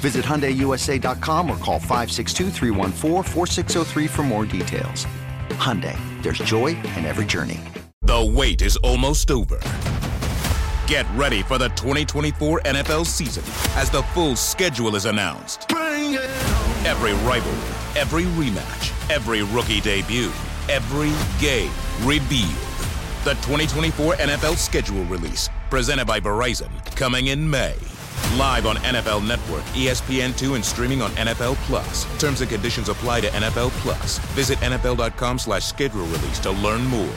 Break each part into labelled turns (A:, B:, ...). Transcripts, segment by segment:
A: Visit HyundaiUSA.com or call 562 for more details. Hyundai, there's joy in every journey.
B: The wait is almost over. Get ready for the 2024 NFL season as the full schedule is announced. Every rivalry, every rematch, every rookie debut, every game revealed. The 2024 NFL schedule release, presented by Verizon, coming in May. Live on NFL Network, ESPN2, and streaming on NFL Plus. Terms and conditions apply to NFL Plus. Visit NFL.com slash schedule release to learn more.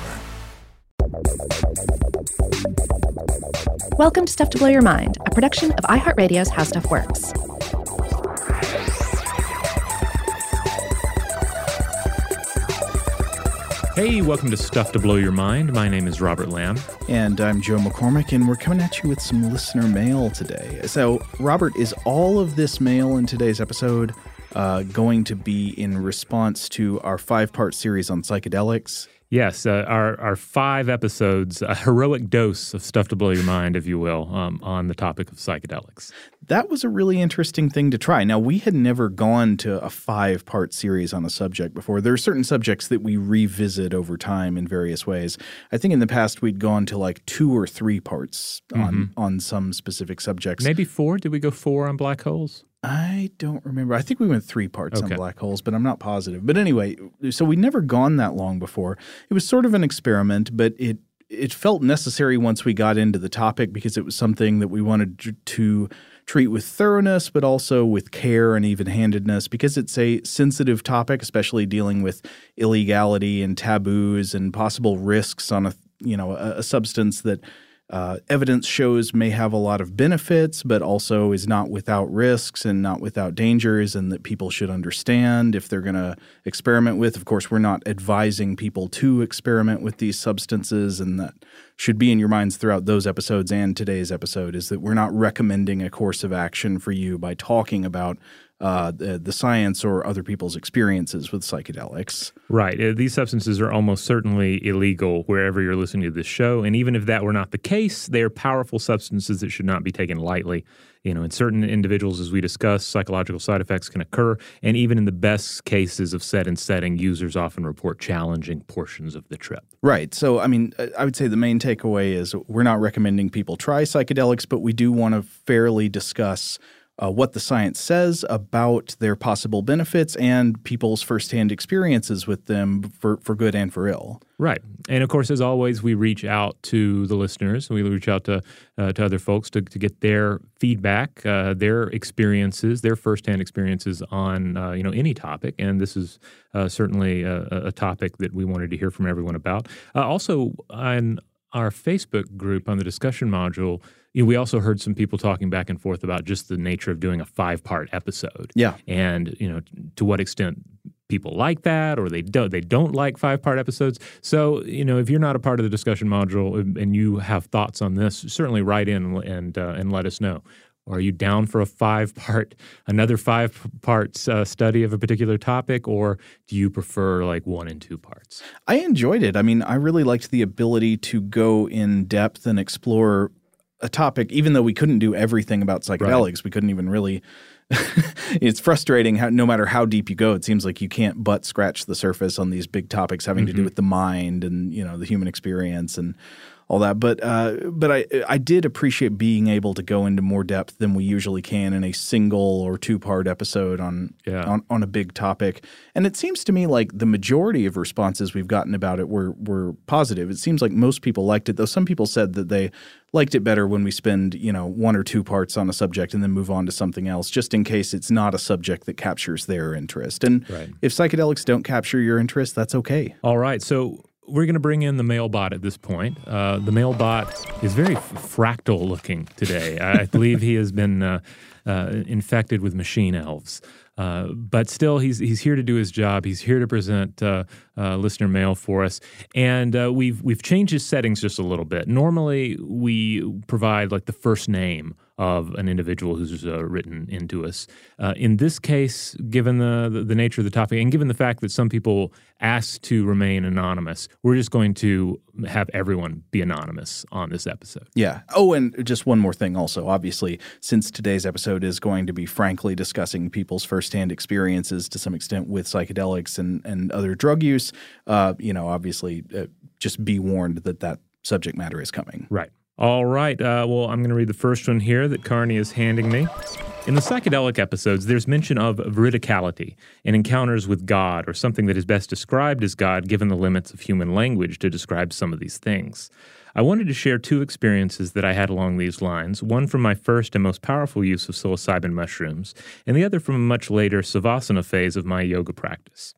C: Welcome to Stuff to Blow Your Mind, a production of iHeartRadio's How Stuff Works.
D: Hey, welcome to Stuff to Blow Your Mind. My name is Robert Lamb.
E: And I'm Joe McCormick, and we're coming at you with some listener mail today. So, Robert, is all of this mail in today's episode uh, going to be in response to our five part series on psychedelics?
D: Yes, uh, our, our five episodes, a heroic dose of stuff to blow your mind, if you will, um, on the topic of psychedelics.
E: That was a really interesting thing to try. Now, we had never gone to a five part series on a subject before. There are certain subjects that we revisit over time in various ways. I think in the past we'd gone to like two or three parts on, mm-hmm. on some specific subjects.
D: Maybe four? Did we go four on black holes?
E: I don't remember. I think we went three parts okay. on black holes, but I'm not positive. But anyway, so we'd never gone that long before. It was sort of an experiment, but it it felt necessary once we got into the topic because it was something that we wanted to treat with thoroughness, but also with care and even handedness because it's a sensitive topic, especially dealing with illegality and taboos and possible risks on a you know a, a substance that uh, evidence shows may have a lot of benefits, but also is not without risks and not without dangers, and that people should understand if they're going to experiment with. Of course, we're not advising people to experiment with these substances, and that should be in your minds throughout those episodes and today's episode is that we're not recommending a course of action for you by talking about uh, the, the, science or other people's experiences with psychedelics.
D: Right. Uh, these substances are almost certainly illegal wherever you're listening to this show. And even if that were not the case, they are powerful substances that should not be taken lightly. You know, in certain individuals, as we discussed, psychological side effects can occur. And even in the best cases of set and setting, users often report challenging portions of the trip.
E: Right. So, I mean, I would say the main takeaway is we're not recommending people try psychedelics, but we do want to fairly discuss uh, what the science says about their possible benefits and people's firsthand experiences with them for, for good and for ill.
D: Right. And of course, as always, we reach out to the listeners. We reach out to, uh, to other folks to, to get their feedback, uh, their experiences, their firsthand experiences on uh, you know any topic. And this is uh, certainly a, a, topic that we wanted to hear from everyone about. Uh, also, on our Facebook group on the discussion module, you know, we also heard some people talking back and forth about just the nature of doing a five part episode.
E: Yeah.
D: And, you know, to what extent people like that or they don't they don't like five part episodes so you know if you're not a part of the discussion module and you have thoughts on this certainly write in and uh, and let us know are you down for a five part another five parts uh, study of a particular topic or do you prefer like one and two parts
E: i enjoyed it i mean i really liked the ability to go in depth and explore a topic even though we couldn't do everything about psychedelics right. we couldn't even really it's frustrating how no matter how deep you go, it seems like you can't but scratch the surface on these big topics having mm-hmm. to do mm-hmm. with the mind and you know the human experience and all that. But uh, but I I did appreciate being able to go into more depth than we usually can in a single or two part episode on yeah. on on a big topic. And it seems to me like the majority of responses we've gotten about it were were positive. It seems like most people liked it, though some people said that they liked it better when we spend you know one or two parts on a subject and then move on to something else, just in case it's not a subject that captures their interest. And right. if psychedelics don't capture your interest, that's okay.
D: All right, so we're going to bring in the mailbot at this point. Uh, the mailbot is very f- fractal looking today. I believe he has been uh, uh, infected with machine elves. Uh, but still, he's he's here to do his job. He's here to present uh, uh, listener mail for us, and we've we've changed his settings just a little bit. Normally, we provide like the first name of an individual who's uh, written into us. Uh, in this case, given the, the, the nature of the topic and given the fact that some people ask to remain anonymous, we're just going to have everyone be anonymous on this episode.
E: Yeah. Oh, and just one more thing also. Obviously, since today's episode is going to be frankly discussing people's firsthand experiences to some extent with psychedelics and, and other drug use, uh, you know, obviously uh, just be warned that that subject matter is coming.
D: Right. All right. Uh, well, I'm going to read the first one here that Carney is handing me. In the psychedelic episodes, there's mention of veridicality and encounters with God, or something that is best described as God given the limits of human language to describe some of these things. I wanted to share two experiences that I had along these lines one from my first and most powerful use of psilocybin mushrooms, and the other from a much later savasana phase of my yoga practice.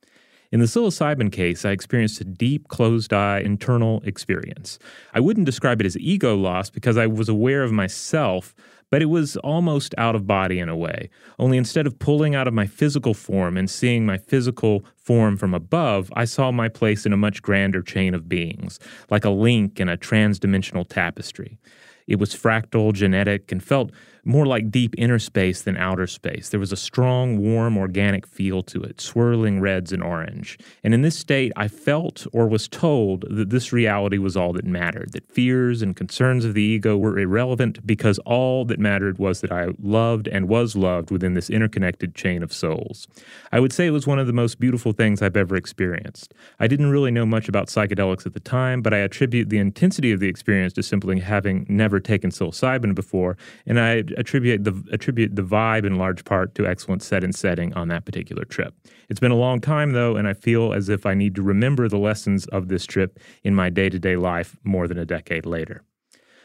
D: In the psilocybin case, I experienced a deep, closed eye internal experience. I wouldn't describe it as ego loss because I was aware of myself, but it was almost out of body in a way. Only instead of pulling out of my physical form and seeing my physical form from above, I saw my place in a much grander chain of beings, like a link in a transdimensional tapestry. It was fractal, genetic, and felt more like deep inner space than outer space. There was a strong, warm, organic feel to it, swirling reds and orange. And in this state, I felt or was told that this reality was all that mattered, that fears and concerns of the ego were irrelevant because all that mattered was that I loved and was loved within this interconnected chain of souls. I would say it was one of the most beautiful things I've ever experienced. I didn't really know much about psychedelics at the time, but I attribute the intensity of the experience to simply having never taken psilocybin before, and I attribute the attribute the vibe in large part to excellent set and setting on that particular trip. It's been a long time though, and I feel as if I need to remember the lessons of this trip in my day to day life more than a decade later.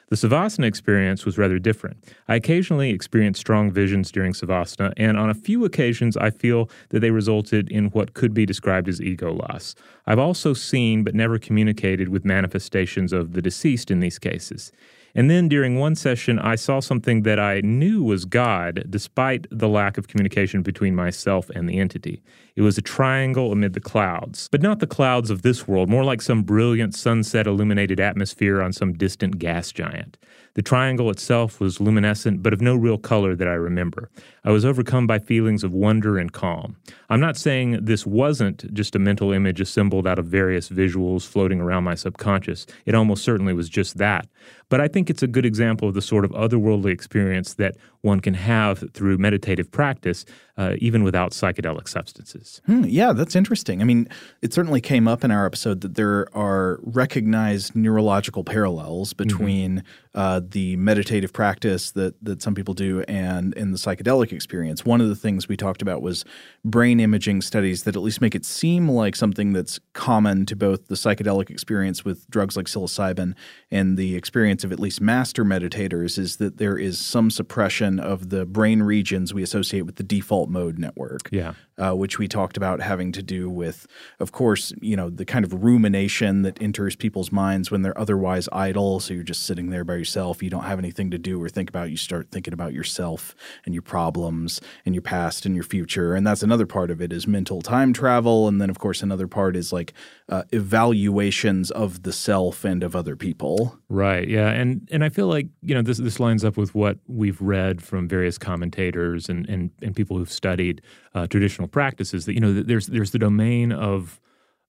D: The Savasana experience was rather different. I occasionally experienced strong visions during Savasana, and on a few occasions I feel that they resulted in what could be described as ego loss. I've also seen but never communicated with manifestations of the deceased in these cases. And then during one session, I saw something that I knew was God, despite the lack of communication between myself and the entity. It was a triangle amid the clouds, but not the clouds of this world, more like some brilliant sunset illuminated atmosphere on some distant gas giant. The triangle itself was luminescent, but of no real color that I remember. I was overcome by feelings of wonder and calm. I'm not saying this wasn't just a mental image assembled out of various visuals floating around my subconscious. It almost certainly was just that. But I think it's a good example of the sort of otherworldly experience that one can have through meditative practice, uh, even without psychedelic substances.
E: Hmm, yeah, that's interesting. I mean, it certainly came up in our episode that there are recognized neurological parallels mm-hmm. between mm-hmm. uh, the meditative practice that that some people do and in the psychedelic experience. One of the things we talked about was brain imaging studies that at least make it seem like something that's common to both the psychedelic experience with drugs like psilocybin and the experience experience of at least master meditators is that there is some suppression of the brain regions we associate with the default mode network.
D: Yeah.
E: Uh, which we talked about having to do with, of course, you know, the kind of rumination that enters people's minds when they're otherwise idle. So you're just sitting there by yourself. You don't have anything to do or think about. You start thinking about yourself and your problems and your past and your future. And that's another part of it is mental time travel. And then, of course, another part is like uh, evaluations of the self and of other people.
D: Right. Yeah. And and I feel like you know this this lines up with what we've read from various commentators and and, and people who've studied uh, traditional practices. That you know there's there's the domain of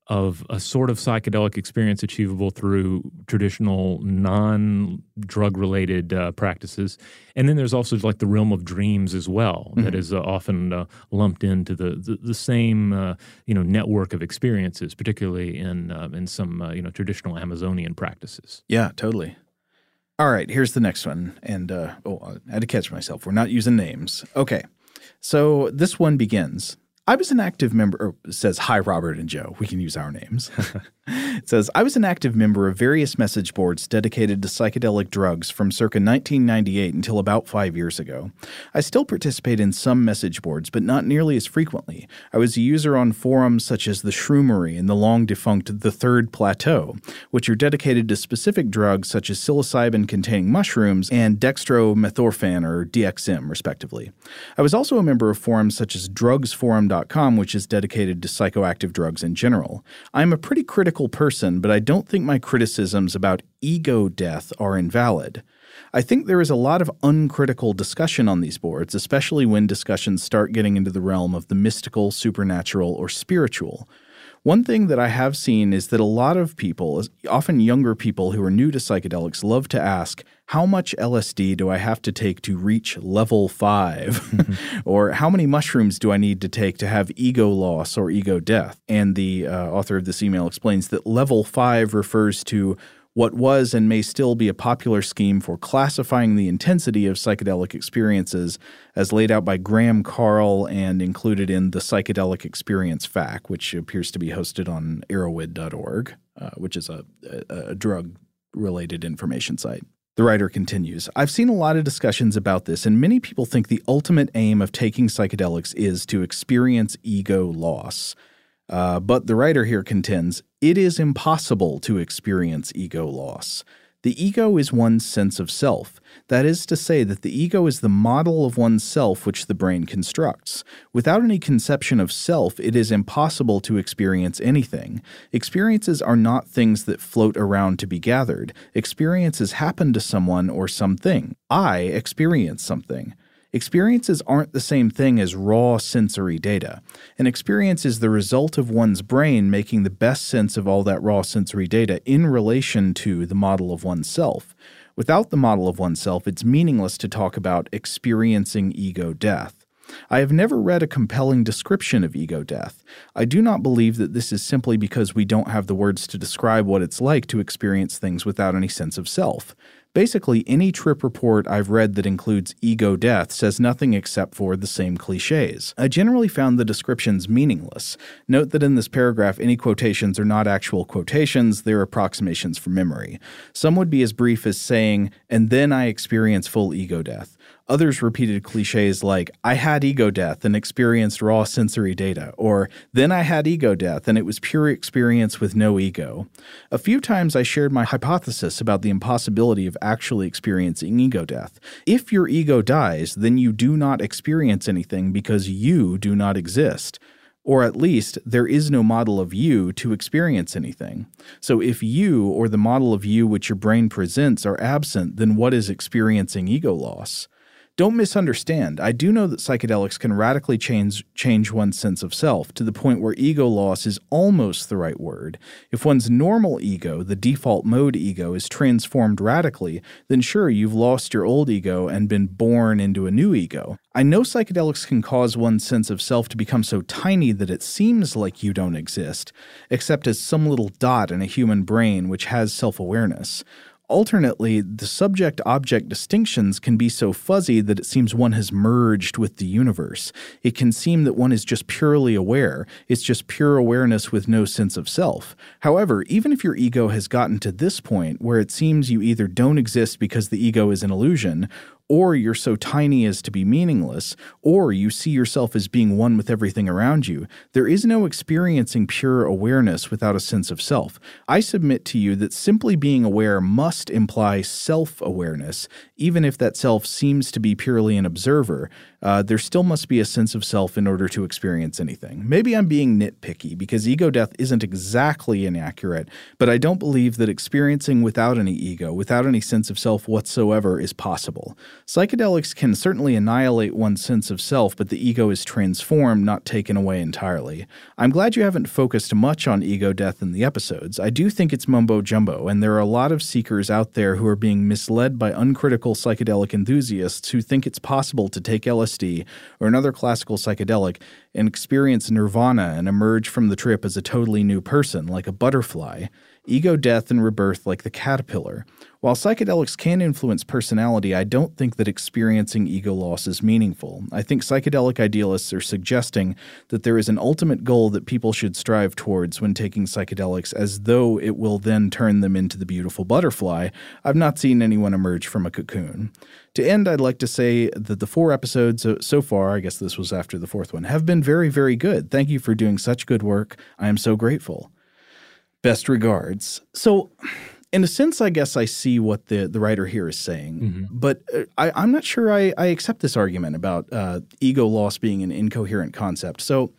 D: of a sort of psychedelic experience achievable through traditional non drug related uh, practices. And then there's also like the realm of dreams as well, mm-hmm. that is uh, often uh, lumped into the, the, the same uh, you know, network of experiences, particularly in, uh, in some uh, you know, traditional Amazonian practices.
E: Yeah, totally. All right, here's the next one. And oh, I had to catch myself. We're not using names. Okay. So this one begins I was an active member, says, Hi, Robert and Joe. We can use our names. it says, I was an active member of various message boards dedicated to psychedelic drugs from circa 1998 until about five years ago. I still participate in some message boards, but not nearly as frequently. I was a user on forums such as the Shroomery and the long defunct The Third Plateau, which are dedicated to specific drugs such as psilocybin containing mushrooms and dextromethorphan or DXM, respectively. I was also a member of forums such as drugsforum.com which is dedicated to psychoactive drugs in general. I'm a pretty critical person, but I don't think my criticisms about ego death are invalid. I think there is a lot of uncritical discussion on these boards, especially when discussions start getting into the realm of the mystical, supernatural, or spiritual. One thing that I have seen is that a lot of people, often younger people who are new to psychedelics, love to ask, How much LSD do I have to take to reach level 5? Mm-hmm. or how many mushrooms do I need to take to have ego loss or ego death? And the uh, author of this email explains that level 5 refers to what was and may still be a popular scheme for classifying the intensity of psychedelic experiences as laid out by Graham Carl and included in the Psychedelic Experience FAQ, which appears to be hosted on erowid.org, uh, which is a, a, a drug related information site. The writer continues I've seen a lot of discussions about this, and many people think the ultimate aim of taking psychedelics is to experience ego loss. Uh, but the writer here contends it is impossible to experience ego loss. The ego is one's sense of self. That is to say, that the ego is the model of one's self which the brain constructs. Without any conception of self, it is impossible to experience anything. Experiences are not things that float around to be gathered. Experiences happen to someone or something. I experience something. Experiences aren't the same thing as raw sensory data. An experience is the result of one's brain making the best sense of all that raw sensory data in relation to the model of oneself. Without the model of oneself, it's meaningless to talk about experiencing ego death. I have never read a compelling description of ego death. I do not believe that this is simply because we don't have the words to describe what it's like to experience things without any sense of self. Basically, any trip report I've read that includes ego death says nothing except for the same cliches. I generally found the descriptions meaningless. Note that in this paragraph, any quotations are not actual quotations, they're approximations from memory. Some would be as brief as saying, and then I experience full ego death. Others repeated cliches like, I had ego death and experienced raw sensory data, or then I had ego death and it was pure experience with no ego. A few times I shared my hypothesis about the impossibility of actually experiencing ego death. If your ego dies, then you do not experience anything because you do not exist. Or at least, there is no model of you to experience anything. So, if you or the model of you which your brain presents are absent, then what is experiencing ego loss? Don't misunderstand. I do know that psychedelics can radically change change one's sense of self to the point where ego loss is almost the right word. If one's normal ego, the default mode ego, is transformed radically, then sure, you've lost your old ego and been born into a new ego. I know psychedelics can cause one's sense of self to become so tiny that it seems like you don't exist, except as some little dot in a human brain which has self awareness. Alternately, the subject object distinctions can be so fuzzy that it seems one has merged with the universe. It can seem that one is just purely aware, it's just pure awareness with no sense of self. However, even if your ego has gotten to this point where it seems you either don't exist because the ego is an illusion, or you're so tiny as to be meaningless, or you see yourself as being one with everything around you, there is no experiencing pure awareness without a sense of self. I submit to you that simply being aware must imply self awareness, even if that self seems to be purely an observer. Uh, there still must be a sense of self in order to experience anything. Maybe I'm being nitpicky because ego death isn't exactly inaccurate, but I don't believe that experiencing without any ego, without any sense of self whatsoever, is possible. Psychedelics can certainly annihilate one's sense of self, but the ego is transformed, not taken away entirely. I'm glad you haven't focused much on ego death in the episodes. I do think it's mumbo jumbo, and there are a lot of seekers out there who are being misled by uncritical psychedelic enthusiasts who think it's possible to take LSD or another classical psychedelic and experience nirvana and emerge from the trip as a totally new person, like a butterfly ego death and rebirth like the caterpillar. While psychedelics can influence personality, I don't think that experiencing ego loss is meaningful. I think psychedelic idealists are suggesting that there is an ultimate goal that people should strive towards when taking psychedelics, as though it will then turn them into the beautiful butterfly. I've not seen anyone emerge from a cocoon. To end, I'd like to say that the four episodes so far, I guess this was after the fourth one, have been very, very good. Thank you for doing such good work. I am so grateful. Best regards. So, in a sense, I guess I see what the, the writer here is saying, mm-hmm. but uh, I, am not sure I, I, accept this argument about uh, ego loss being an incoherent concept. So,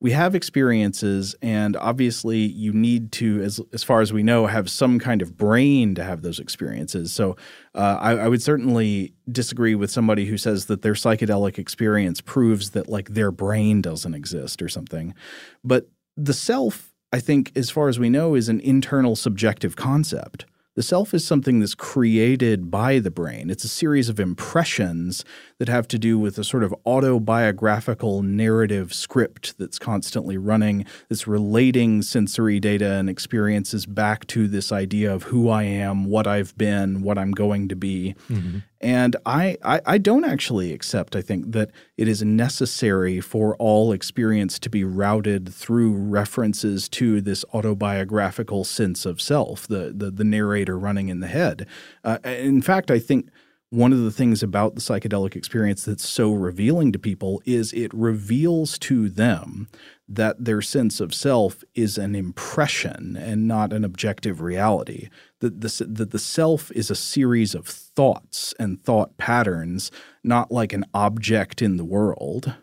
E: we have experiences, and obviously, you need to, as, as far as we know, have some kind of brain to have those experiences. So, uh, I, I would certainly disagree with somebody who says that their psychedelic experience proves that, like, their brain doesn't exist or something. But the self I think, as far as we know, is an internal subjective concept. The self is something that's created by the brain. It's a series of impressions that have to do with a sort of autobiographical narrative script that's constantly running, that's relating sensory data and experiences back to this idea of who I am, what I've been, what I'm going to be. Mm-hmm. And I, I, I, don't actually accept, I think, that it is necessary for all experience to be routed through references to this autobiographical sense of self, the, the, the narrator running in the head. Uh, in fact, I think one of the things about the psychedelic experience that's so revealing to people is it reveals to them that their sense of self is an impression and not an objective reality. That the, that the self is a series of thoughts and thought patterns, not like an object in the world.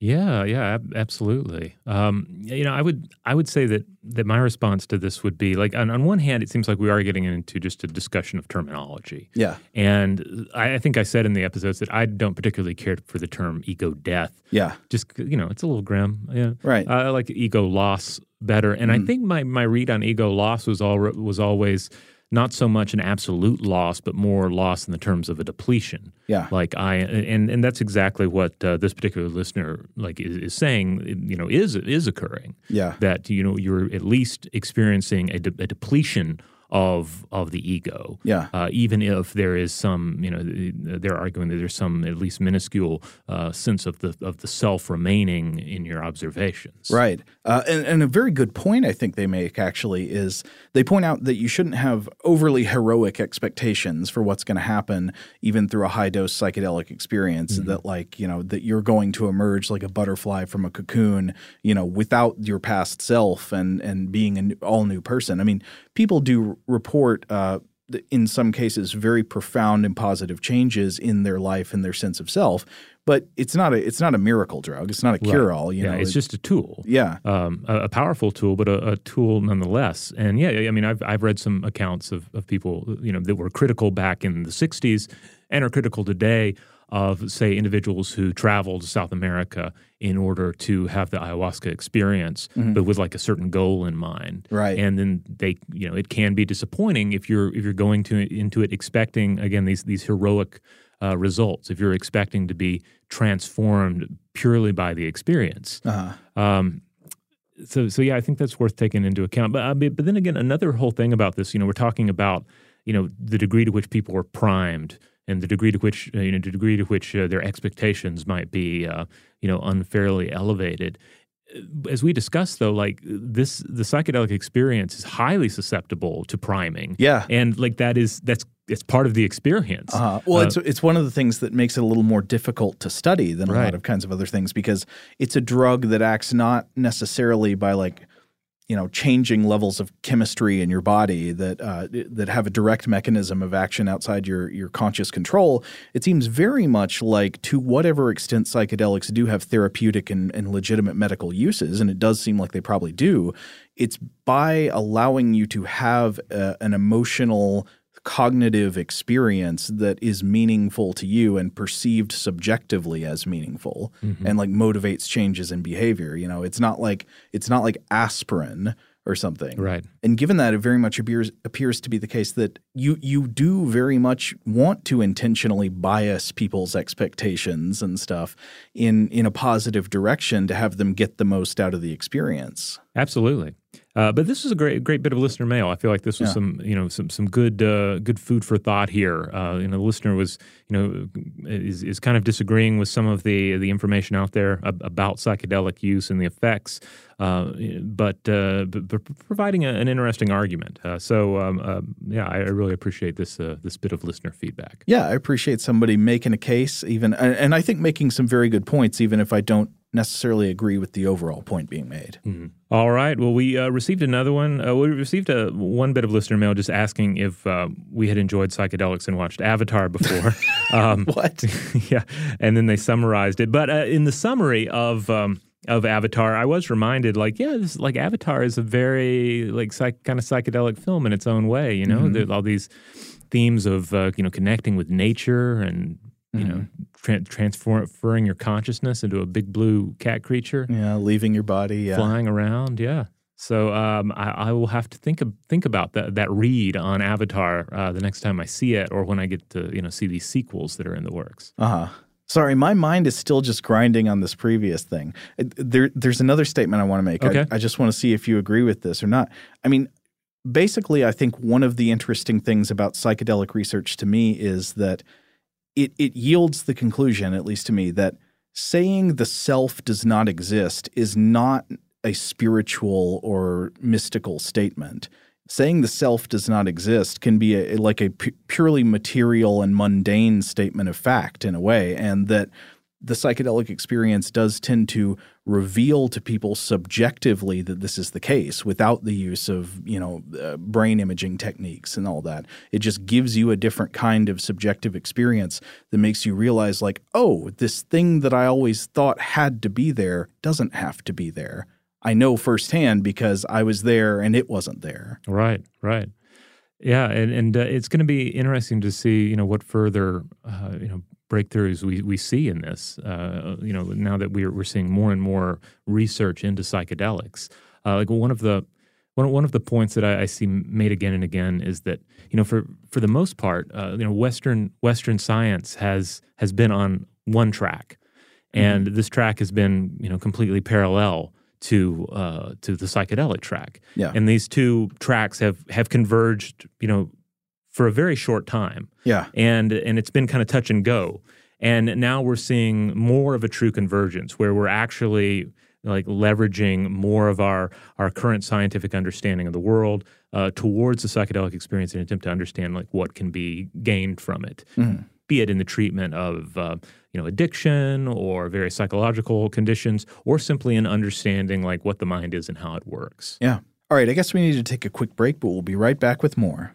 D: Yeah, yeah, ab- absolutely. Um, you know, I would I would say that that my response to this would be like on, on one hand, it seems like we are getting into just a discussion of terminology.
E: Yeah,
D: and I, I think I said in the episodes that I don't particularly care for the term ego death.
E: Yeah,
D: just you know, it's a little grim. Yeah,
E: right.
D: I like ego loss better, and mm. I think my my read on ego loss was all was always not so much an absolute loss, but more loss in the terms of a depletion.
E: Yeah,
D: like I and and that's exactly what uh, this particular listener like is, is, saying. You know, is is occurring.
E: Yeah,
D: that you know you're at least experiencing a, de- a depletion of of the ego.
E: Yeah.
D: Uh, even if there is some, you know, they're arguing that there's some at least minuscule uh, sense of the of the self remaining in your observations.
E: Right. Uh, and, and a very good point I think they make actually is they point out that you shouldn't have overly heroic expectations for what's going to happen even through a high dose psychedelic experience. Mm-hmm. That like you know that you're going to emerge like a butterfly from a cocoon, you know, without your past self and and being an all new person. I mean, people do report uh, in some cases very profound and positive changes in their life and their sense of self but it's not a it's not a miracle drug. It's not a cure all you
D: yeah,
E: know
D: it's, just a tool.
E: Yeah.
D: Um, a, a, powerful tool but a, a, tool nonetheless. And yeah i mean I've, I've read some accounts of, of people you know that were critical back in the 60s and are critical today of, say, individuals who travel to South America in order to have the ayahuasca experience, mm-hmm. but with like a certain goal in mind.
E: Right.
D: And then they, you know, it can be disappointing if you're if you're going to into it expecting again these these heroic uh, results. If you're expecting to be transformed purely by the experience. Uh-huh. Um, so, so yeah, I think that's worth taking into account. But, uh, but then again, another whole thing about this, you know, we're talking about you know the degree to which people are primed and the degree to which uh, you know the degree to which uh, their expectations might be uh, you know unfairly elevated. As we discussed though like this the psychedelic experience is highly susceptible to priming.
E: Yeah.
D: And like that is that's it's part of the experience.
E: Uh, well uh, it's it's one of the things that makes it a little more difficult to study than a right. lot of kinds of other things because it's a drug that acts not necessarily by like you know changing levels of chemistry in your body that uh, that have a direct mechanism of action outside your your conscious control. It seems very much like to whatever extent psychedelics do have therapeutic and, and legitimate medical uses, and it does seem like they probably do. It's by allowing you to have a, an emotional cognitive experience that is meaningful to you and perceived subjectively as meaningful mm-hmm. and like motivates changes in behavior you know? It's not like it's not like aspirin or something.
D: Right.
E: And given that it very much appears appears to be the case that you you do very much want to intentionally bias people's expectations and stuff in in a positive direction to have them get the most out of the experience.
D: Absolutely uh, but this was a great, great bit of listener mail. I feel like this was yeah. some, you know, some some good, uh, good food for thought here. Uh, you know, the listener was, you know, is, is kind of disagreeing with some of the the information out there about psychedelic use and the effects, uh, but, uh, but, but providing a, an interesting argument. Uh, so, um, yeah, I, really appreciate this this bit of listener feedback.
E: Yeah, I appreciate somebody making a case, even, and I think making some very good points, even if I don't necessarily agree with the overall point being made.
D: Mm-hmm. All right. Well, we uh, received another one. Uh, we received a one bit of listener mail just asking if uh, we had enjoyed psychedelics and watched Avatar before.
E: um, what?
D: yeah, and then they summarized it. But uh, in the summary of um, of Avatar, I was reminded, like, yeah, this like Avatar is a very like psych, kind of psychedelic film in its own way. You know, mm-hmm. there's all these themes of uh, you know connecting with nature and you know, mm-hmm. tra- transferring your consciousness into a big blue cat creature.
E: Yeah, leaving your body, yeah.
D: flying around. Yeah. So um, I, I, will have to think of, think about that that read on Avatar uh, the next time I see it, or when I get to you know see these sequels that are in the works.
E: Uh huh. Sorry, my mind is still just grinding on this previous thing. There, there's another statement I want to make.
D: Okay.
E: I, I just want to see if you agree with this or not. I mean, basically, I think one of the interesting things about psychedelic research to me is that it it yields the conclusion, at least to me, that saying the self does not exist is not a spiritual or mystical statement. Saying the self does not exist can be a, like a purely material and mundane statement of fact in a way, and that the psychedelic experience does tend to reveal to people subjectively that this is the case without the use of you know uh, brain imaging techniques and all that. It just gives you a different kind of subjective experience that makes you realize like oh this thing that i always thought had to be there doesn't have to be there. I know firsthand because i was there and it wasn't there.
D: Right right. Yeah, and and uh, it's going to be interesting to see, you know, what further, uh, you know, breakthroughs we, we see in this. Uh, you know, now that we're we're seeing more and more research into psychedelics, uh, like one of the one one of the points that I, I, see made again and again is that you know for for the most part, uh, you know, Western Western science has has been on one track, mm-hmm. and this track has been you know completely parallel to uh, to the psychedelic track.
E: Yeah.
D: And these two tracks have have converged, you know, for a very short time.
E: Yeah.
D: And and it's been kind of touch and go. And now we're seeing more of a true convergence where we're actually like leveraging more of our our current scientific understanding of the world uh, towards the psychedelic experience in an attempt to understand like what can be gained from it, mm-hmm. be it in the treatment of uh, you know addiction or various psychological conditions, or simply in understanding like what the mind is and how it works.
E: Yeah. All right. I guess we need to take a quick break, but we'll be right back with more.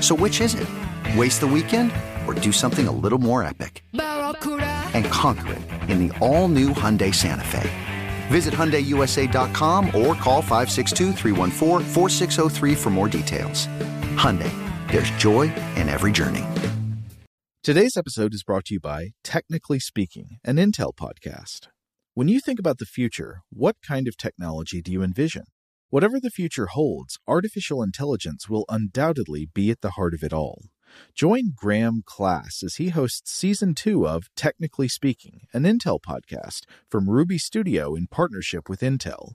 A: So, which is it? Waste the weekend or do something a little more epic? And conquer it in the all new Hyundai Santa Fe. Visit HyundaiUSA.com or call 562 for more details. Hyundai, there's joy in every journey.
E: Today's episode is brought to you by Technically Speaking, an Intel podcast. When you think about the future, what kind of technology do you envision? Whatever the future holds, artificial intelligence will undoubtedly be at the heart of it all. Join Graham Class as he hosts season two of Technically Speaking, an Intel podcast from Ruby Studio in partnership with Intel.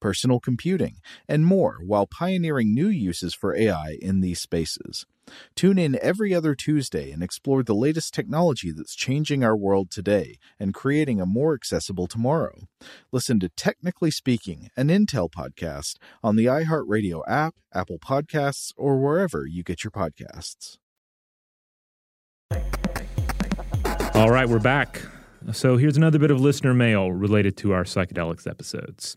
E: personal computing, and more while pioneering new uses for AI in these spaces. Tune in every other Tuesday and explore the latest technology that's changing our world today and creating a more accessible tomorrow. Listen to Technically Speaking, an Intel podcast on the iHeartRadio app, Apple Podcasts, or wherever you get your podcasts.
D: All right, we're back. So here's another bit of listener mail related to our psychedelics episodes.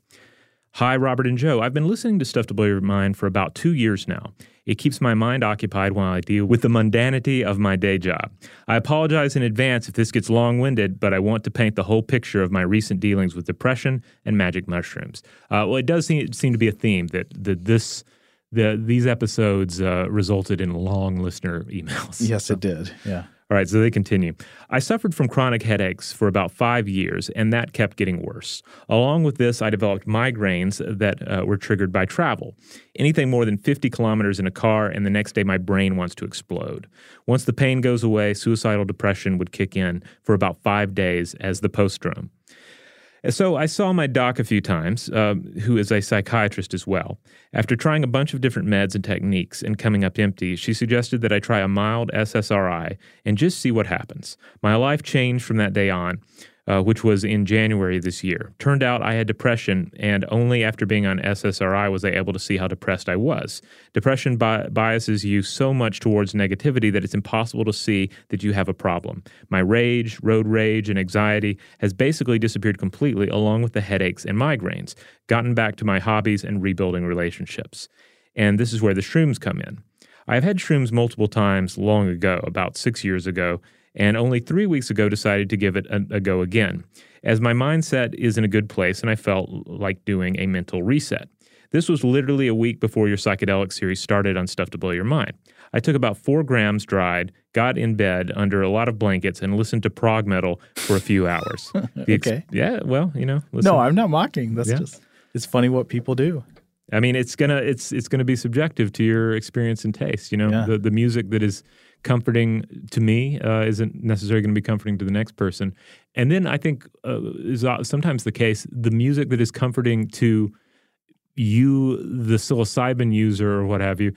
D: Hi, Robert and Joe. I've been listening to Stuff to Blow Your Mind for about two years now. It keeps my mind occupied while I deal with the mundanity of my day job. I apologize in advance if this gets long winded, but I want to paint the whole picture of my recent dealings with depression and magic mushrooms. Uh, well, it does seem, seem, to be a theme that, that this. The, these episodes uh, resulted in long listener emails.
F: Yes, so. it did. Yeah.
D: All right, so they continue. I suffered from chronic headaches for about five years, and that kept getting worse. Along with this, I developed migraines that uh, were triggered by travel. Anything more than 50 kilometers in a car, and the next day my brain wants to explode. Once the pain goes away, suicidal depression would kick in for about five days as the postdrome. So I saw my doc a few times, uh, who is a psychiatrist as well. After trying a bunch of different meds and techniques and coming up empty, she suggested that I try a mild SSRI and just see what happens. My life changed from that day on. Uh, which was in January this year. Turned out I had depression, and only after being on SSRI was I able to see how depressed I was. Depression bi- biases you so much towards negativity that it's impossible to see that you have a problem. My rage, road rage, and anxiety has basically disappeared completely, along with the headaches and migraines, gotten back to my hobbies and rebuilding relationships. And this is where the shrooms come in. I've had shrooms multiple times long ago, about six years ago, and only three weeks ago decided to give it a, a, go again, as my mindset is in a good place and I felt like doing a mental reset. This was literally a week before your psychedelic series started on Stuff to Blow Your Mind. I took about four grams dried, got in bed under a lot of blankets, and listened to prog metal for a few hours.
E: Ex- okay.
D: Yeah, well, you know. Listen.
E: No, I'm not mocking. That's yeah. just, it's funny what people do.
D: I mean, it's gonna it's it's gonna be subjective to your experience and taste. You know, yeah. the the music that is comforting to me uh, isn't necessarily going to be comforting to the next person. And then I think uh, is sometimes the case the music that is comforting to you, the psilocybin user or what have you,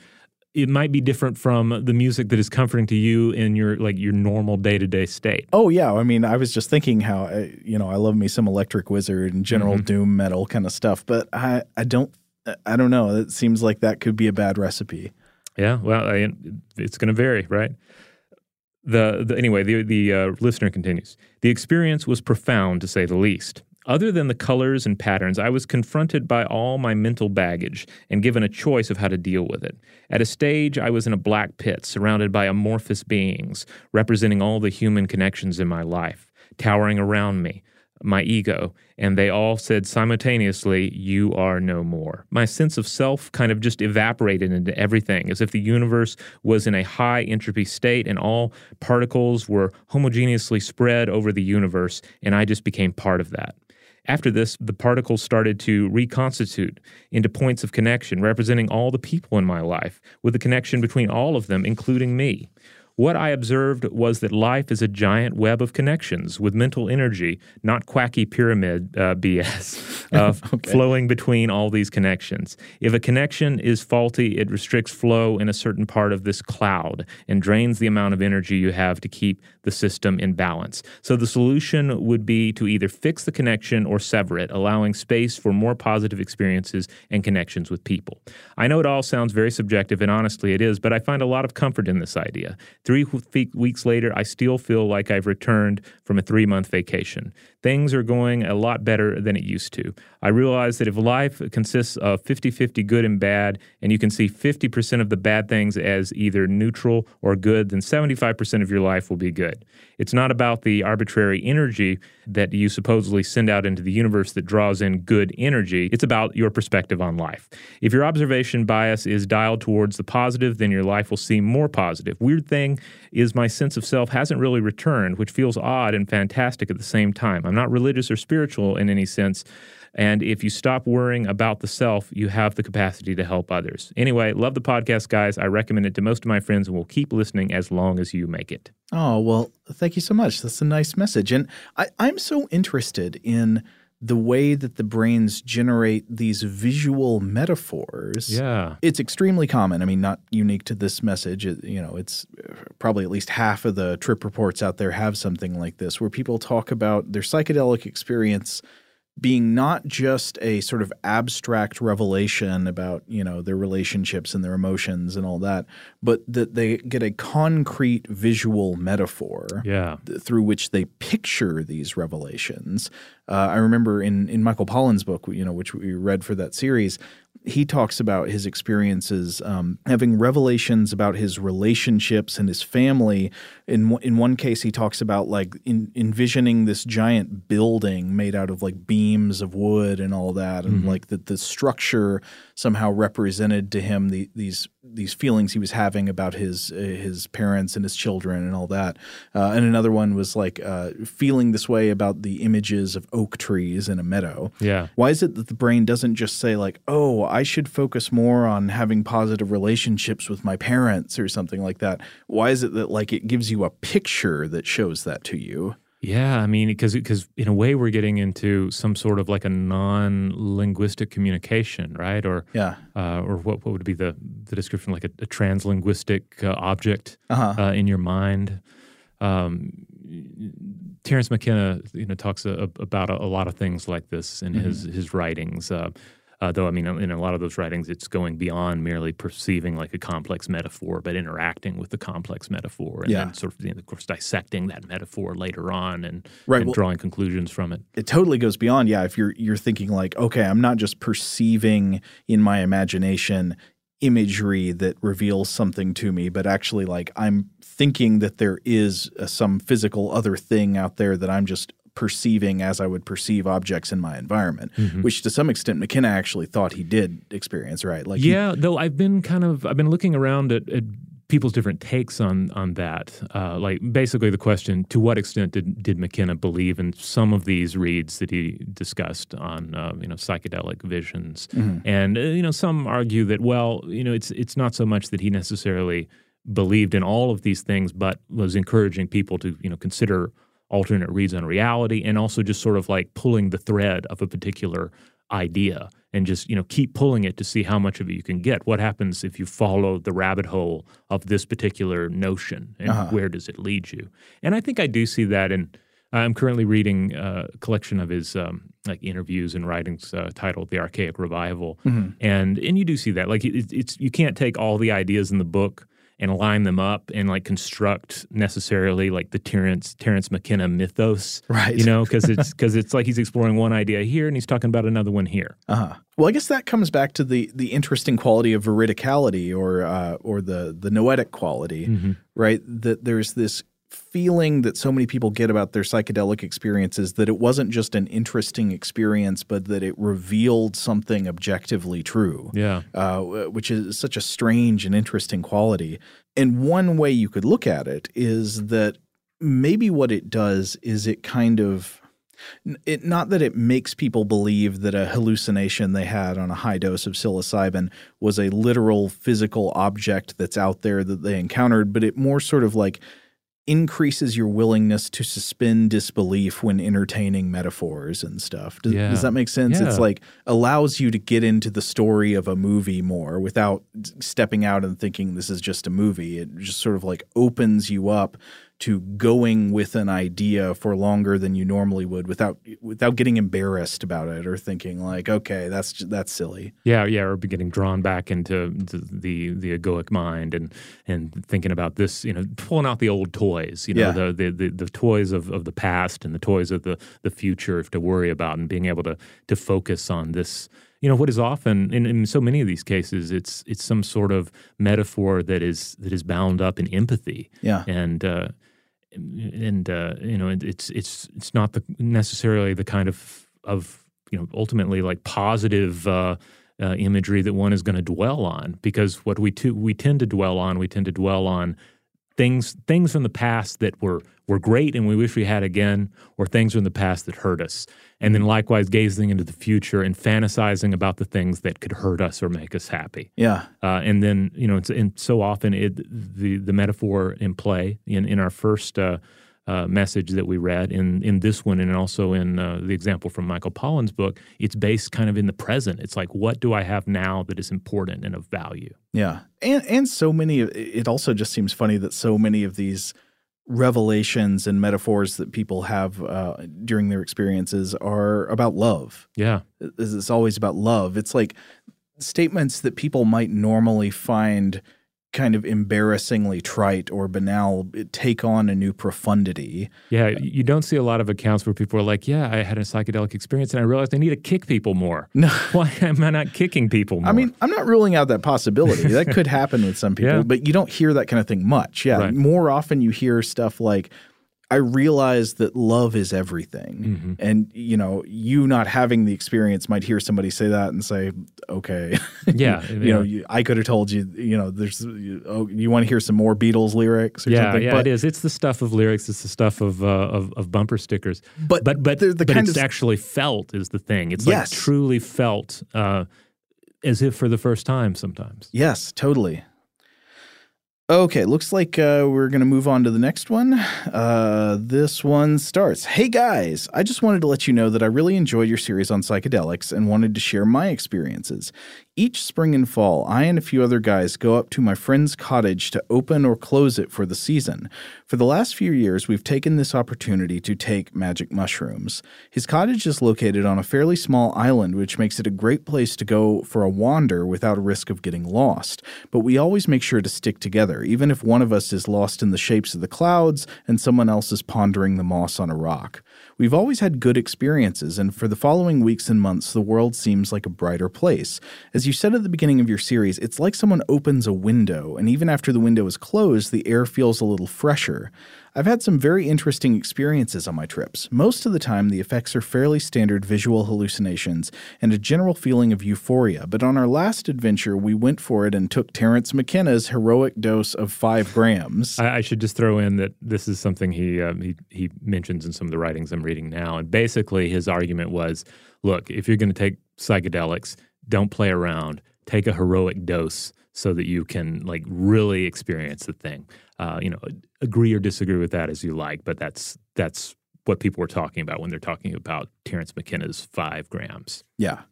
D: it might be different from the music that is comforting to you in your like your normal day to day state.
E: Oh yeah, I mean, I was just thinking how I, uh, you know I love me some Electric Wizard and General mm-hmm. Doom metal kind of stuff, but I I don't I don't know. It seems like that could be a bad recipe.
D: Yeah, well, I, it's going to vary, right? The, the anyway, the the uh, listener continues. The experience was profound, to say the least. Other than the colors and patterns, I was confronted by all my mental baggage and given a choice of how to deal with it. At a stage, I was in a black pit surrounded by amorphous beings, representing all the human connections in my life, towering around me, my ego, and they all said simultaneously, You are no more. My sense of self kind of just evaporated into everything, as if the universe was in a high entropy state and all particles were homogeneously spread over the universe, and I just became part of that. After this, the particles started to reconstitute into points of connection, representing all the people in my life, with a connection between all of them, including me. What I observed was that life is a giant web of connections with mental energy, not quacky pyramid uh, BS, uh, okay. flowing between all these connections. If a connection is faulty, it restricts flow in a certain part of this cloud and drains the amount of energy you have to keep the system in balance. So the solution would be to either fix the connection or sever it, allowing space for more positive experiences and connections with people. I know it all sounds very subjective, and honestly it is, but I find a lot of comfort in this idea. Three weeks later, I still feel like I've returned from a three month vacation. Things are going a lot better than it used to. I realize that if life consists of 50 50 good and bad, and you can see 50% of the bad things as either neutral or good, then 75% of your life will be good. It's not about the arbitrary energy that you supposedly send out into the universe that draws in good energy. It's about your perspective on life. If your observation bias is dialed towards the positive, then your life will seem more positive. Weird thing is, my sense of self hasn't really returned, which feels odd and fantastic at the same time. I'm not religious or spiritual in any sense. And if you stop worrying about the self, you have the capacity to help others. Anyway, love the podcast, guys. I recommend it to most of my friends and will keep listening as long as you make it.
E: Oh, well, thank you so much. That's a nice message. And I, I'm so interested in the way that the brains generate these visual metaphors.
D: Yeah.
E: It's extremely common. I mean, not unique to this message. It, you know, it's uh, probably at least half of the trip reports out there have something like this where people talk about their psychedelic experience being not just a sort of abstract revelation about you know their relationships and their emotions and all that, but that they get a concrete visual metaphor
D: yeah.
E: th- through which they picture these revelations. Uh, I remember in in Michael Pollan's book, you know, which we read for that series, he talks about his experiences um, having revelations about his relationships and his family. In in one case, he talks about like in, envisioning this giant building made out of like beams of wood and all that, and mm-hmm. like that the structure somehow represented to him the, these these feelings he was having about his uh, his parents and his children and all that. Uh, and another one was like uh, feeling this way about the images of oak trees in a meadow.
D: Yeah.
E: Why is it that the brain doesn't just say like, "Oh, I should focus more on having positive relationships with my parents" or something like that? Why is it that like it gives you a picture that shows that to you?
D: Yeah, I mean, because because in a way we're getting into some sort of like a non-linguistic communication, right? Or
E: yeah,
D: uh, or what what would be the the description like a, a translinguistic uh, object uh-huh. uh, in your mind? Um, Terence McKenna, you know, talks a, about a, a, lot of things like this in mm-hmm. his his writings. Uh, uh, though I mean, in a lot of those writings, it's going beyond merely perceiving like a complex metaphor, but interacting with the complex metaphor, and yeah. then sort of, you know, of course, dissecting that metaphor later on and, right. and well, drawing conclusions from it.
E: It totally goes beyond. Yeah, if you're you're thinking like, okay, I'm not just perceiving in my imagination imagery that reveals something to me, but actually, like, I'm thinking that there is a, some physical other thing out there that I'm just perceiving as I would perceive objects in my environment, mm-hmm. which to some extent McKenna actually thought he did experience, right?
D: Like Yeah, he, though I've been kind of I've been looking around at, at people's different takes on on that. Uh, like basically the question: To what extent did did McKenna believe in some of these reads that he discussed on uh, you know psychedelic visions? Mm-hmm. And uh, you know some argue that well you know it's it's not so much that he necessarily believed in all of these things, but was encouraging people to you know consider alternate reads on reality and also just sort of like pulling the thread of a particular idea and just you know keep pulling it to see how much of it you can get what happens if you follow the rabbit hole of this particular notion and uh-huh. where does it lead you and i think i do see that and i'm currently reading a collection of his um, like interviews and writings uh, titled the archaic revival mm-hmm. and and you do see that like it, it's you can't take all the ideas in the book and line them up and like construct necessarily like the Terence Terence McKenna mythos,
E: right?
D: You know, because it's because it's like he's exploring one idea here and he's talking about another one here.
E: Uh-huh. Well, I guess that comes back to the the interesting quality of veridicality or uh, or the the noetic quality, mm-hmm. right? That there's this feeling that so many people get about their psychedelic experiences that it wasn't just an interesting experience, but that it revealed something objectively true.
D: Yeah.
E: Uh, which is such a strange and interesting quality. And one way you could look at it is that maybe what it does is it kind of. It, not that it makes people believe that a hallucination they had on a high dose of psilocybin was a literal physical object that's out there that they encountered, but it more sort of like increases your willingness to suspend disbelief when entertaining metaphors and stuff. Does, yeah. does that make sense? Yeah. It's like allows you to get into the story of a movie more without stepping out and thinking this is just a movie. It just sort of like opens you up to going with an idea for longer than you normally would without without getting embarrassed about it or thinking like okay that's that's silly.
D: Yeah yeah or getting drawn back into the the egoic mind and and thinking about this you know pulling out the old toys you know yeah. the, the, the the toys of, of the past and the toys of the the future to worry about and being able to to focus on this. You know what is often in, in, so many of these cases it's it's some sort of metaphor that is that is bound up in empathy.
E: Yeah.
D: And uh, and uh, you know it's it's it's not the necessarily the kind of of you know ultimately like positive uh, uh, imagery that one is going to dwell on because what we to, we tend to dwell on we tend to dwell on things things from the past that were were great and we wish we had again, or things from the past that hurt us. And then likewise gazing into the future and fantasizing about the things that could hurt us or make us happy.
E: Yeah.
D: Uh, and then you know, it's and so often it the the metaphor in play in in our first. Uh, uh, message that we read in in this one and also in uh, the example from Michael Pollan's book, it's based kind of in the present. It's like, what do I have now that is important and of value?
E: Yeah, and and so many. It also just seems funny that so many of these revelations and metaphors that people have uh, during their experiences are about love.
D: Yeah,
E: it's always about love. It's like statements that people might normally find kind of embarrassingly trite or banal take on a new profundity.
D: Yeah, you don't see a lot of accounts where people are like, "Yeah, I had a psychedelic experience and I realized I need to kick people more." No, why am I not kicking people more?
E: I mean, I'm not ruling out that possibility. that could happen with some people, yeah. but you don't hear that kind of thing much. Yeah, right. more often you hear stuff like I realized that love is everything. Mm-hmm. And, you know, you not having the experience might hear somebody say that and say, okay.
D: Yeah.
E: you yeah. know, you, I could have told you, you know, there's, you, oh, you want to hear some more Beatles lyrics or
D: yeah,
E: something?
D: Yeah, but, it is. It's the stuff of lyrics. It's the stuff of, uh, of, of, bumper stickers. But, but, but, the, the but it's of, actually felt is the thing. It's yes. like truly felt uh, as if for the first time sometimes.
E: Yes, totally. Okay, looks like uh, we're going to move on to the next one. Uh, this one starts Hey guys, I just wanted to let you know that I really enjoyed your series on psychedelics and wanted to share my experiences. Each spring and fall, I and a few other guys go up to my friend's cottage to open or close it for the season. For the last few years, we've taken this opportunity to take magic mushrooms. His cottage is located on a fairly small island, which makes it a great place to go for a wander without a risk of getting lost. But we always make sure to stick together, even if one of us is lost in the shapes of the clouds and someone else is pondering the moss on a rock. We've always had good experiences, and for the following weeks and months, the world seems like a brighter place. As you said at the beginning of your series, it's like someone opens a window, and even after the window is closed, the air feels a little fresher. I've had some very interesting experiences on my trips. Most of the time, the effects are fairly standard visual hallucinations and a general feeling of euphoria, but on our last adventure, we went for it and took Terence McKenna's heroic dose of five grams.
D: I, I should just throw in that this is something he, um, he, he mentions in some of the writings I'm reading now. And basically, his argument was look, if you're going to take psychedelics, don't play around, take a heroic dose so that you can like really experience the thing. Uh, you know, agree or disagree with that as you like, but that's that's what people were talking about when they're talking about Terence McKenna's five grams.
E: Yeah.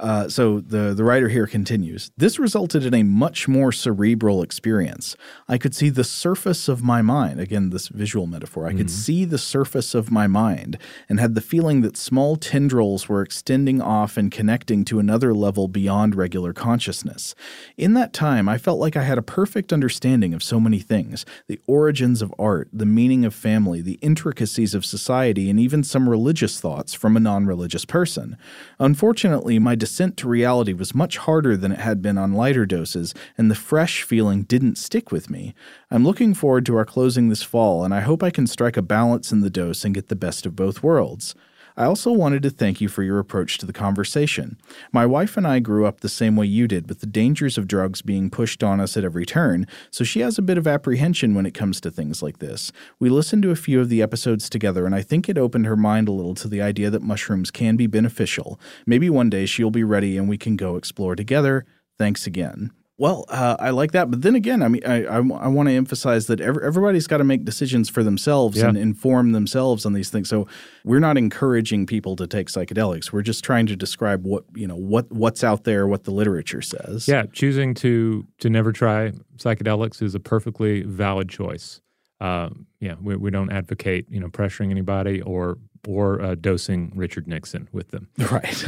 E: Uh, so the, the writer here continues This resulted in a much more cerebral experience. I could see the surface of my mind. Again, this visual metaphor. I mm-hmm. could see the surface of my mind and had the feeling that small tendrils were extending off and connecting to another level beyond regular consciousness. In that time, I felt like I had a perfect understanding of so many things the origins of art, the meaning of family, the intricacies of society, and even some religious thoughts from a non religious person. Unfortunately, my descent to reality was much harder than it had been on lighter doses, and the fresh feeling didn't stick with me. I'm looking forward to our closing this fall, and I hope I can strike a balance in the dose and get the best of both worlds. I also wanted to thank you for your approach to the conversation. My wife and I grew up the same way you did, with the dangers of drugs being pushed on us at every turn, so she has a bit of apprehension when it comes to things like this. We listened to a few of the episodes together, and I think it opened her mind a little to the idea that mushrooms can be beneficial. Maybe one day she'll be ready and we can go explore together. Thanks again. Well, uh, I like that, but then again, I mean, I I, I want to emphasize that every, everybody's got to make decisions for themselves yeah. and inform themselves on these things. So we're not encouraging people to take psychedelics. We're just trying to describe what you know what what's out there, what the literature says.
D: Yeah, choosing to to never try psychedelics is a perfectly valid choice. Uh, yeah, we, we don't advocate you know pressuring anybody or or uh, dosing Richard Nixon with them.
E: Right.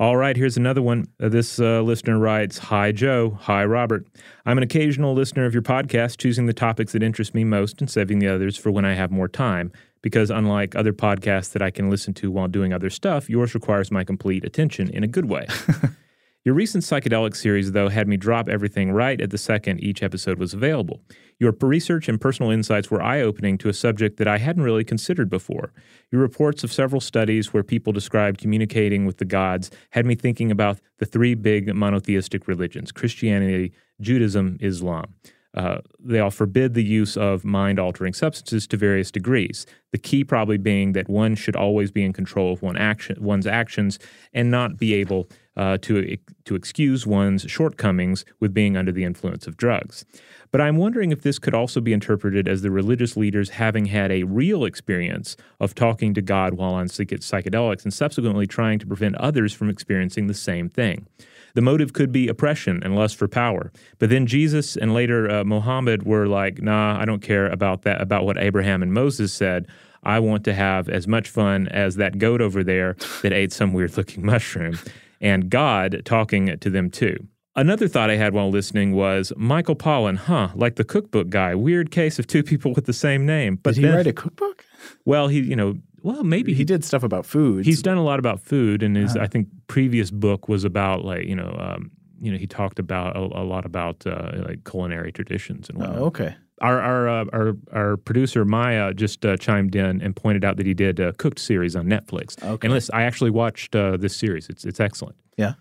D: All right, here's another one. Uh, this uh, listener writes Hi, Joe. Hi, Robert. I'm an occasional listener of your podcast, choosing the topics that interest me most and saving the others for when I have more time. Because unlike other podcasts that I can listen to while doing other stuff, yours requires my complete attention in a good way. Your recent psychedelic series, though, had me drop everything right at the second each episode was available. Your research and personal insights were eye opening to a subject that I hadn't really considered before. Your reports of several studies where people described communicating with the gods had me thinking about the three big monotheistic religions Christianity, Judaism, Islam. Uh, they all forbid the use of mind altering substances to various degrees. The key probably being that one should always be in control of one action, one's actions and not be able uh, to, to excuse one's shortcomings with being under the influence of drugs. But I'm wondering if this could also be interpreted as the religious leaders having had a real experience of talking to God while on psychedelics and subsequently trying to prevent others from experiencing the same thing. The motive could be oppression and lust for power. But then Jesus and later uh, Muhammad were like, nah, I don't care about that, about what Abraham and Moses said. I want to have as much fun as that goat over there that ate some weird looking mushroom. And God talking to them too. Another thought I had while listening was Michael Pollan, huh? Like the cookbook guy. Weird case of two people with the same name.
E: But did he then, write a cookbook?
D: Well, he, you know, well, maybe
E: he, he, did stuff about food.
D: He's done a lot about food, and his uh-huh. I think previous book was about like you know um, you know he talked about a, a lot about uh, like culinary traditions and whatnot.
E: Oh, okay.
D: Our our uh, our our producer Maya just uh, chimed in and pointed out that he did a cooked series on Netflix. Okay. And listen, I actually watched uh, this series. It's it's excellent.
E: Yeah.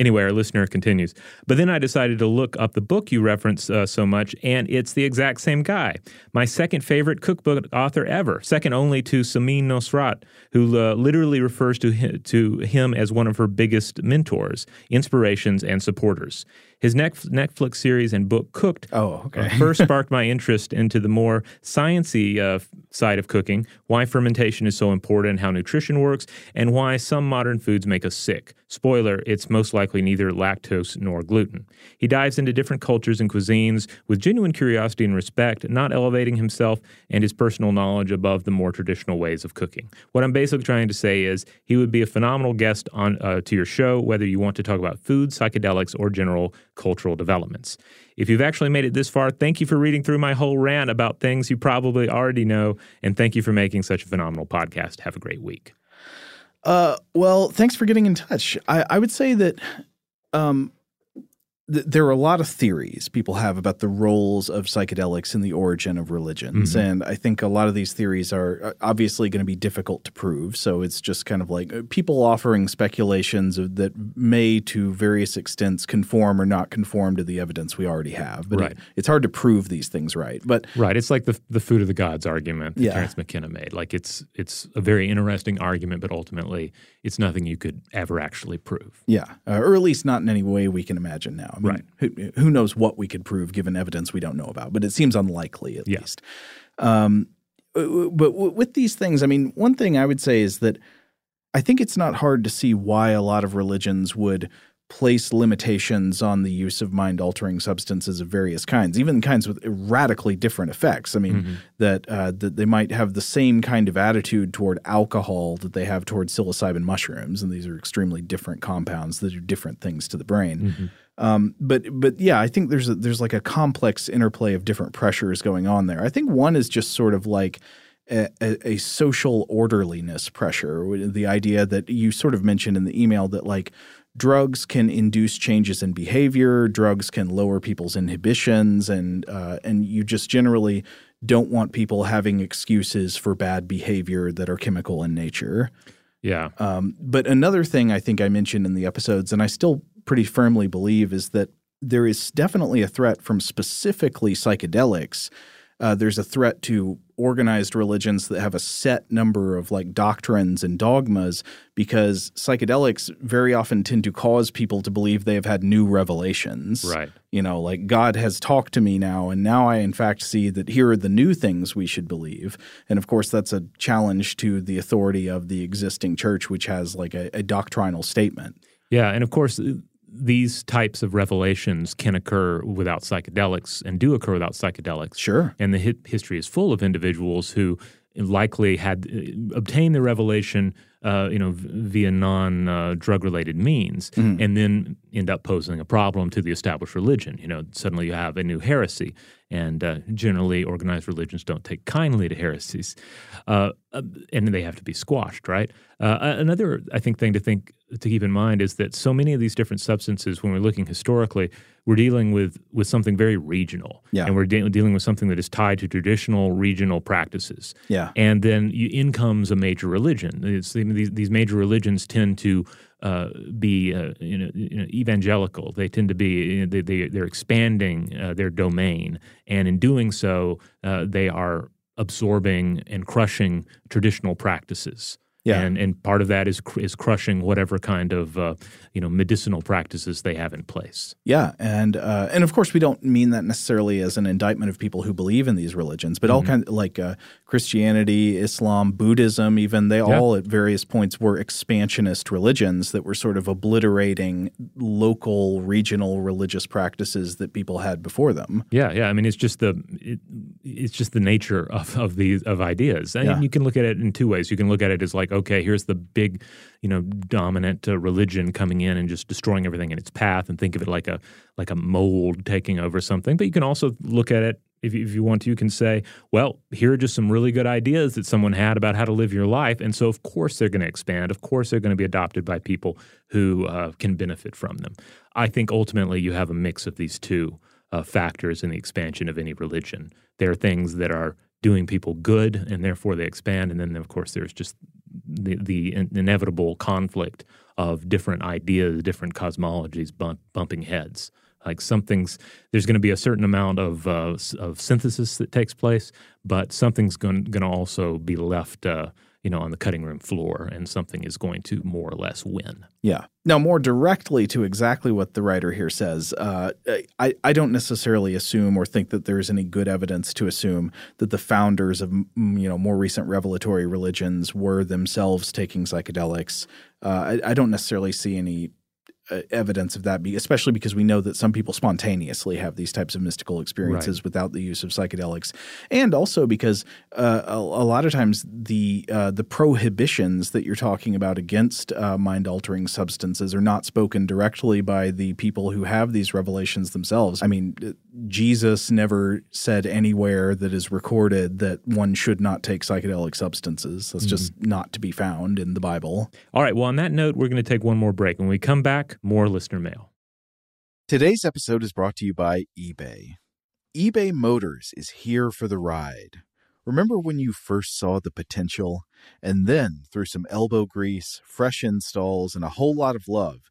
D: Anyway, our listener continues. But then I decided to look up the book you reference uh, so much, and it's the exact same guy. My second favorite cookbook author ever, second only to Samin Nosrat, who uh, literally refers to him, to him as one of her biggest mentors, inspirations, and supporters. His Netflix series and book Cooked
E: oh, okay.
D: uh, first sparked my interest into the more sciency uh, side of cooking, why fermentation is so important, how nutrition works, and why some modern foods make us sick. Spoiler, it's most likely neither lactose nor gluten. He dives into different cultures and cuisines with genuine curiosity and respect, not elevating himself and his personal knowledge above the more traditional ways of cooking. What I'm basically trying to say is he would be a phenomenal guest on uh, to your show, whether you want to talk about food, psychedelics, or general cultural developments. If you've actually made it this far, thank you for reading through my whole rant about things you probably already know, and thank you for making such a phenomenal podcast. Have a great week.
E: Uh, well, thanks for getting in touch. I, I would say that um, th- there are a lot of theories people have about the roles of psychedelics in the origin of religions. Mm-hmm. And I think a lot of these theories are uh, obviously going to be difficult to prove. So it's just kind of like uh, people offering speculations that may, to various extents, conform or not conform to the evidence we already have. But
D: right.
E: it, it's hard to prove these things right. But
D: right, it's like the the food of the gods argument that yeah. Terence McKenna made. Like it's it's a very interesting argument, but ultimately it's nothing you could ever actually prove.
E: Yeah, uh, or at least not in any way we can imagine now.
D: I mean, right.
E: Who, who, knows what we could prove given evidence we don't know about? But it seems unlikely at
D: yeah.
E: least. Um, uh, but with these things, I mean, one thing I would say is that I think it's not hard to see why a lot of religions would place limitations on the use of mind altering substances of various kinds, even kinds with radically different effects. I mean, mm-hmm. that uh, that they might have the same kind of attitude toward alcohol that they have toward psilocybin mushrooms, and these are extremely different compounds that do different things to the brain. Mm-hmm. Um, but but yeah, I think there's a, there's like a complex interplay of different pressures going on there. I think one is just sort of like a, a, social orderliness pressure. The idea that you sort of mentioned in the email that like drugs can induce changes in behavior, drugs can lower people's inhibitions, and uh, and you just generally don't want people having excuses for bad behavior that are chemical in nature.
D: Yeah. Um,
E: but another thing I think I mentioned in the episodes, and I still pretty firmly believe, is that there is definitely a threat from specifically psychedelics uh, there's a threat to organized religions that have a set number of like doctrines and dogmas because psychedelics very often tend to cause people to believe they have had new revelations.
D: Right.
E: You know, like God has talked to me now, and now I in fact see that here are the new things we should believe. And of course, that's a challenge to the authority of the existing church, which has like a, a doctrinal statement.
D: Yeah. And of course, these types of revelations can occur without psychedelics and do occur without psychedelics.
E: Sure.
D: And the hi- history is full of individuals who likely had uh, obtained the revelation, uh, you know, v- via non uh, drug related means, mm-hmm. and then end up posing a problem to the established religion. You know, suddenly you have a new heresy, and uh, generally organized religions don't take kindly to heresies, uh, uh, and they have to be squashed. Right. another, I think, thing to think to keep in mind is that so many of these different substances, when we're looking historically, we're dealing with with something very regional,
E: yeah.
D: and we're de- dealing with something that is tied to traditional regional practices.
E: Yeah,
D: and then you, in comes a major religion. It's, these, these major religions tend to uh, be uh, you, know, you, know, evangelical. They tend to be you know, they, they are expanding uh, their domain, and in doing so, uh, they are absorbing and crushing traditional practices.
E: Yeah.
D: And, and part of that is is crushing whatever kind of uh, you know medicinal practices they have in place.
E: Yeah, and uh, and of course we don't mean that necessarily as an indictment of people who believe in these religions, but mm-hmm. all kind of like uh, Christianity, Islam, Buddhism, even they yeah. all at various points were expansionist religions that were sort of obliterating local, regional religious practices that people had before them.
D: Yeah, yeah. I mean, it's just the it, it's just the nature of of these of ideas, and yeah. you can look at it in two ways. You can look at it as like okay, here's the big, you know, dominant uh, religion coming in and just destroying everything in its path, and think of it like a like a mold taking over something. But you can also look at it if you, if you want to, you can say, well, here are just some really good ideas that someone had about how to live your life. And so, of course, they're going to expand. Of course, they're going to be adopted by people who uh, can benefit from them. I think ultimately you have a mix of these two uh, factors in the expansion of any religion. There are things that are doing people good and therefore they expand. And then, of course, there's just the, the inevitable conflict of different ideas, different cosmologies bump, bumping heads. Like something's there's going to be a certain amount of uh, of synthesis that takes place, but something's going to also be left, uh, you know, on the cutting room floor, and something is going to more or less win.
E: Yeah,
G: Now, more directly to exactly what the writer here says, uh, I, I don't necessarily assume or think that there's any good evidence to assume that the founders of you know more recent revelatory religions were themselves taking psychedelics. Uh, I, I don't necessarily see any uh, evidence of that, especially because we know that some people spontaneously have these types of mystical experiences right. without the use of psychedelics, and also because uh, a, a, lot of times the uh, the prohibitions that you're talking about against uh, mind altering substances are not spoken directly by the people who have these revelations themselves. I mean, Jesus never said anywhere that is recorded that one should not take psychedelic substances. That's mm-hmm. just not to be found in the Bible.
D: All right. Well, on that note, we're going to take one more break. When we come back, more listener mail.
E: Today's episode is brought to you by eBay. eBay Motors is here for the ride. Remember when you first saw the potential? And then, through some elbow grease, fresh installs, and a whole lot of love,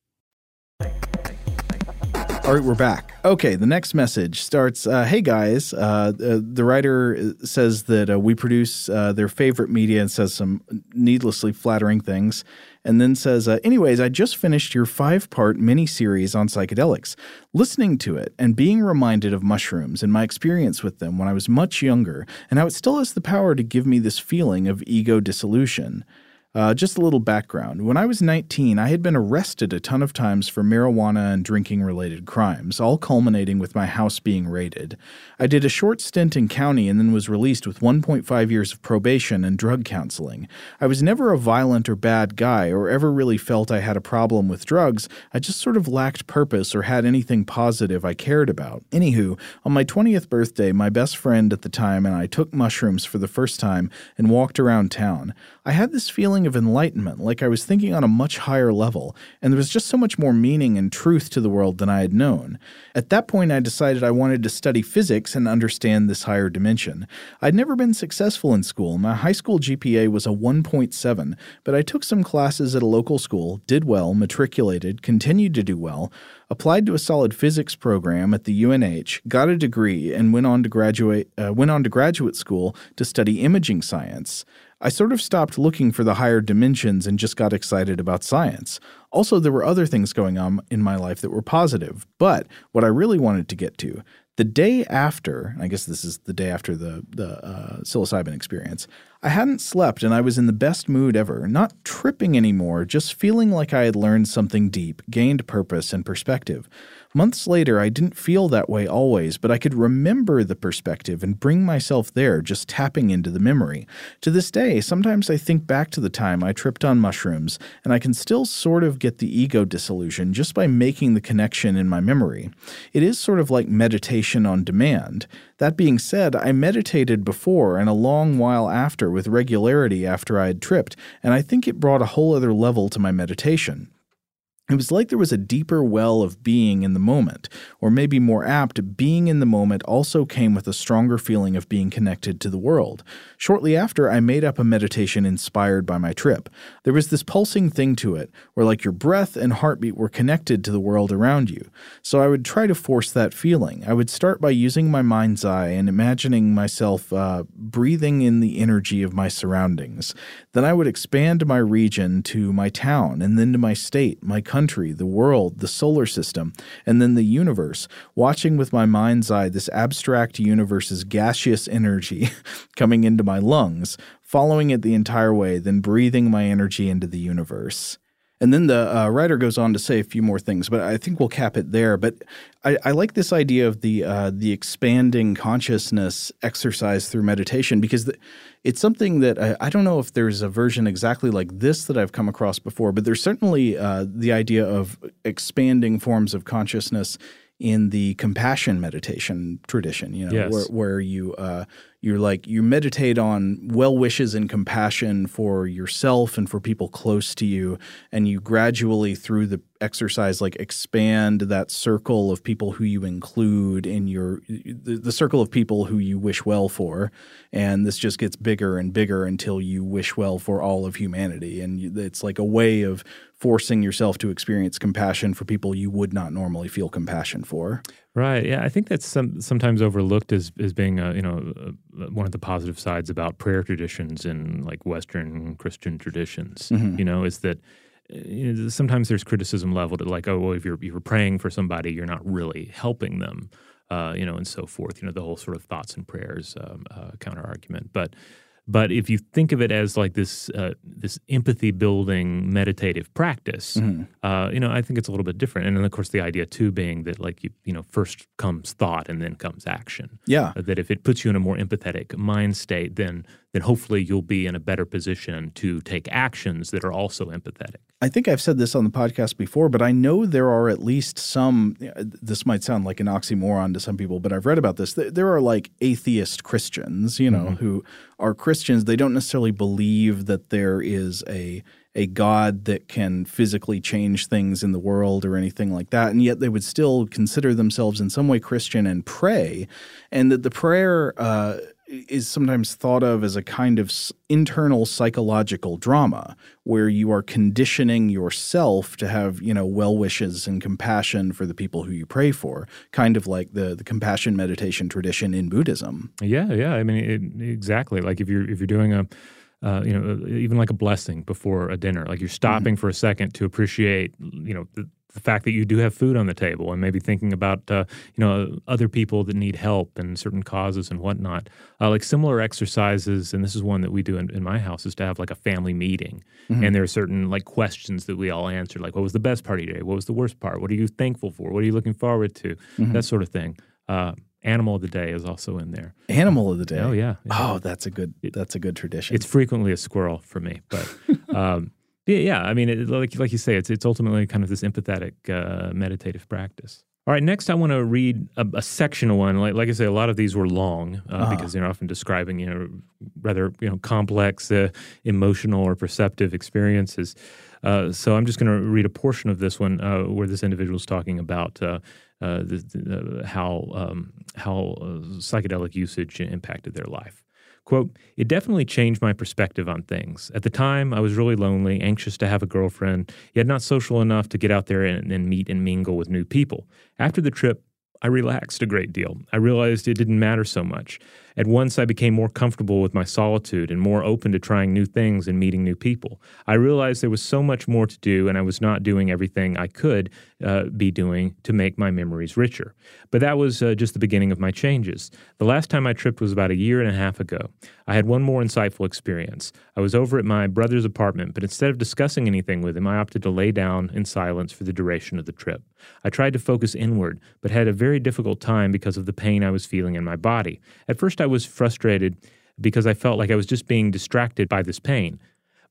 E: All right, we're back. Okay, the next message starts uh, Hey guys, uh, uh, the writer says that uh, we produce uh, their favorite media and says some needlessly flattering things, and then says, uh, Anyways, I just finished your five part mini series on psychedelics. Listening to it and being reminded of mushrooms and my experience with them when I was much younger, and how it still has the power to give me this feeling of ego dissolution. Uh, just a little background. When I was 19, I had been arrested a ton of times for marijuana and drinking related crimes, all culminating with my house being raided. I did a short stint in county and then was released with 1.5 years of probation and drug counseling. I was never a violent or bad guy or ever really felt I had a problem with drugs. I just sort of lacked purpose or had anything positive I cared about. Anywho, on my 20th birthday, my best friend at the time and I took mushrooms for the first time and walked around town. I had this feeling of enlightenment, like I was thinking on a much higher level, and there was just so much more meaning and truth to the world than I had known. At that point, I decided I wanted to study physics and understand this higher dimension. I'd never been successful in school. My high school GPA was a 1.7, but I took some classes at a local school, did well, matriculated, continued to do well, applied to a solid physics program at the UNH, got a degree, and went on to graduate uh, went on to graduate school to study imaging science. I sort of stopped looking for the higher dimensions and just got excited about science. Also, there were other things going on in my life that were positive, but what I really wanted to get to, the day after, I guess this is the day after the the uh, psilocybin experience, I hadn't slept and I was in the best mood ever, not tripping anymore, just feeling like I had learned something deep, gained purpose and perspective. Months later, I didn't feel that way always, but I could remember the perspective and bring myself there just tapping into the memory. To this day, sometimes I think back to the time I tripped on mushrooms, and I can still sort of get the ego dissolution just by making the connection in my memory. It is sort of like meditation on demand. That being said, I meditated before and a long while after with regularity after I had tripped, and I think it brought a whole other level to my meditation. It was like there was a deeper well of being in the moment, or maybe more apt, being in the moment also came with a stronger feeling of being connected to the world. Shortly after, I made up a meditation inspired by my trip. There was this pulsing thing to it, where like your breath and heartbeat were connected to the world around you. So I would try to force that feeling. I would start by using my mind's eye and imagining myself uh, breathing in the energy of my surroundings. Then I would expand my region to my town, and then to my state, my country country, the world, the solar system, and then the universe, watching with my mind's eye this abstract universe's gaseous energy coming into my lungs, following it the entire way, then breathing my energy into the universe. And then the uh, writer goes on to say a few more things, but I think we'll cap it there. But I, I like this idea of the uh, the expanding consciousness exercise through meditation because the, it's something that I, I, don't know if there's a version exactly like this that I've come across before, but there's certainly uh, the idea of expanding forms of consciousness in the compassion meditation tradition. You know,
D: yes.
E: where, where you uh, you're like you meditate on well wishes and compassion for yourself and for people close to you and you gradually through the exercise like expand that circle of people who you include in your the, the, circle of people who you wish well for. And this just gets bigger and bigger until you wish well for all of humanity. And it's like a way of forcing yourself to experience compassion for people you would not normally feel compassion for
D: Right. Yeah, I think that's some, sometimes overlooked as as being a, you know a, one of the positive sides about prayer traditions in like Western Christian traditions. Mm-hmm. You know, is that you know, sometimes there's criticism leveled at like, oh, well, if you're if you're praying for somebody, you're not really helping them. Uh, you know, and so forth. You know, the whole sort of thoughts and prayers um, uh, counter argument, but but if you think of it as like this uh, this empathy building meditative practice, mm-hmm. uh, you know, I think it's a little bit different. And then of course the idea too being that like you you know first comes thought and then comes action.
E: Yeah.
D: that if it puts you in a more empathetic mind state, then then hopefully you'll be in a better position to take actions that are also empathetic.
E: I think I've said this on the podcast before, but I know there are at least some. This might sound like an oxymoron to some people, but I've read about this. There are like atheist Christians, you know, mm-hmm. who are Christians. They don't necessarily believe that there is a a god that can physically change things in the world or anything like that. And yet they would still consider themselves in some way Christian and pray. And that the prayer uh, is sometimes thought of as a kind of internal psychological drama where you are conditioning yourself to have you know well wishes and compassion for the people who you pray for kind of like the the compassion meditation tradition in buddhism
D: yeah yeah i mean it, exactly like if you're if you're doing a uh, you know, even like a blessing before a dinner. Like you're stopping mm-hmm. for a second to appreciate, you know, the, the, fact that you do have food on the table, and maybe thinking about, uh, you know, other people that need help and certain causes and whatnot. Uh, like similar exercises, and this is one that we do in, in my house, is to have like a family meeting, mm-hmm. and there are certain like questions that we all answer, like what was the best part of your day, what was the worst part, what are you thankful for, what are you looking forward to, mm-hmm. that sort of thing. Uh, Animal of the day is also in there.
E: Animal of the day.
D: Oh yeah. yeah.
E: Oh, that's a good. That's a good tradition.
D: It's frequently a squirrel for me, but um, yeah, yeah. I mean, it, like like you say, it's it's ultimately kind of this empathetic uh, meditative practice. All right, next I want to read a, a sectional one. Like, like I say, a lot of these were long uh, uh-huh. because they're often describing, you know, rather you know complex uh, emotional or perceptive experiences. Uh, so I'm just going to read a portion of this one uh, where this individual is talking about uh, uh, the, the, how um, how uh, psychedelic usage impacted their life. Quote, it definitely changed my perspective on things. At the time, I was really lonely, anxious to have a girlfriend, yet not social enough to get out there and, and meet and mingle with new people. After the trip, I relaxed a great deal. I realized it didn't matter so much. At once, I became more comfortable with my solitude and more open to trying new things and meeting new people. I realized there was so much more to do, and I was not doing everything I could uh, be doing to make my memories richer. But that was uh, just the beginning of my changes. The last time I tripped was about a year and a half ago. I had one more insightful experience. I was over at my brother's apartment, but instead of discussing anything with him, I opted to lay down in silence for the duration of the trip. I tried to focus inward, but had a very difficult time because of the pain I was feeling in my body. At first, I was frustrated because I felt like I was just being distracted by this pain.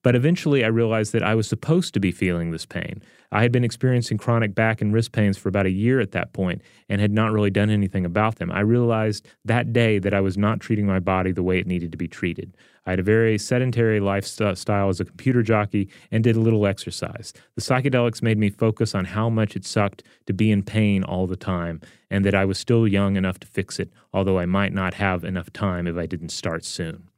D: But eventually, I realized that I was supposed to be feeling this pain. I had been experiencing chronic back and wrist pains for about a year at that point and had not really done anything about them. I realized that day that I was not treating my body the way it needed to be treated. I had a very sedentary lifestyle as a computer jockey and did a little exercise. The psychedelics made me focus on how much it sucked to be in pain all the time and that I was still young enough to fix it, although I might not have enough time if I didn't start soon.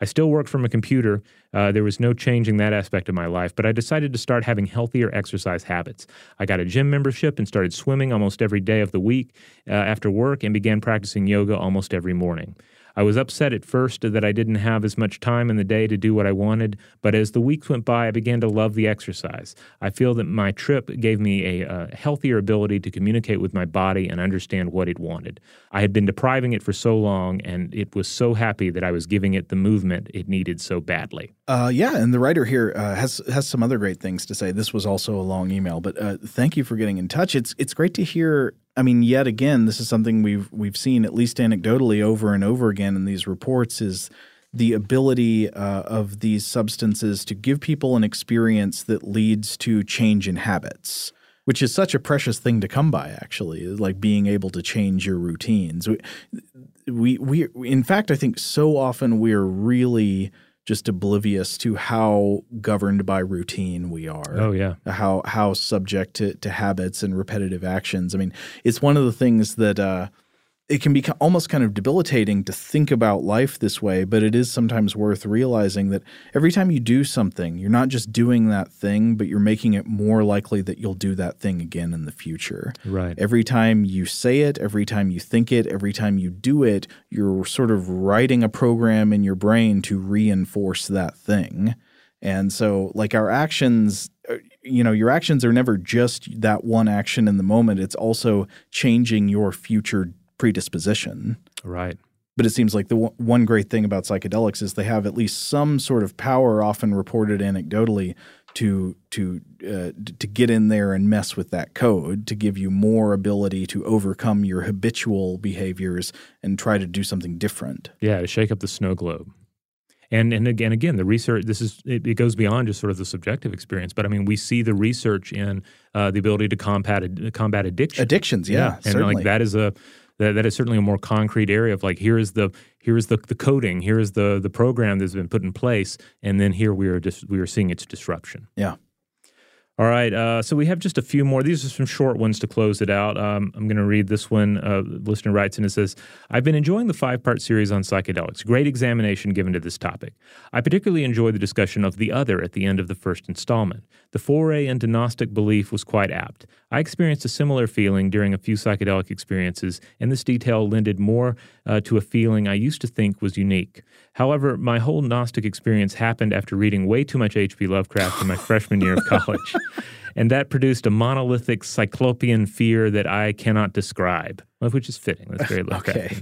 D: I still work from a computer. Uh, there was no changing that aspect of my life, but I decided to start having healthier exercise habits. I got a gym membership and started swimming almost every day of the week uh, after work and began practicing yoga almost every morning. I was upset at first that I didn't have as much time in the day to do what I wanted, but as the weeks went by, I began to love the exercise. I feel that my trip gave me a, a healthier ability to communicate with my body and understand what it wanted. I had been depriving it for so long, and it was so happy that I was giving it the movement it needed so badly.
E: Uh, yeah, and the writer here uh, has has some other great things to say. This was also a long email, but uh, thank you for getting in touch. It's it's great to hear I mean, yet again, this is something we've we've seen at least anecdotally over and over again in these reports is the ability uh, of these substances to give people an experience that leads to change in habits, which is such a precious thing to come by. Actually, like being able to change your routines. We we, we in fact, I think so often we're really just oblivious to how governed by routine we are.
D: Oh yeah.
E: How how subject to, to habits and repetitive actions. I mean, it's one of the things that uh, it can be almost kind of debilitating to think about life this way, but it is sometimes worth realizing that every time you do something, you're not just doing that thing, but you're making it more likely that you'll do that thing again in the future.
D: Right.
E: Every time you say it, every time you think it, every time you do it, you're sort of writing a program in your brain to reinforce that thing. And so, like our actions, uh, you know, your actions are never just that one action in the moment. It's also changing your future predisposition.
D: Right.
E: But it seems like the w- one great thing about psychedelics is they have at least some sort of power, often reported anecdotally, to to uh, to get in there and mess with that code to give you more ability to overcome your habitual behaviors and try to do something different.
D: Yeah, to shake up the snow globe. And and again, again, the research. This is it, it, goes beyond just sort of the subjective experience, but I mean, we see the research in uh, the ability to combat combat addiction.
E: Addictions, yeah,
D: yeah. and like that is a that, that is certainly a more concrete area of like here is the here is the, the coding, here is the the program that's been put in place, and then here we are just we are seeing its disruption.
E: Yeah.
D: All right, uh, so we have just a few more. These are some short ones to close it out. Um, I'm going to read this one. Uh, listener writes and it says, I've been enjoying the five part series on psychedelics. Great examination given to this topic. I particularly enjoy the discussion of the other at the end of the first installment. The foray into Gnostic belief was quite apt. I experienced a similar feeling during a few psychedelic experiences, and this detail lended more uh, to a feeling I used to think was unique. However, my whole Gnostic experience happened after reading way too much H.P. Lovecraft in my freshman year of college. And that produced a monolithic cyclopean fear that I cannot describe which is fitting. That's very okay.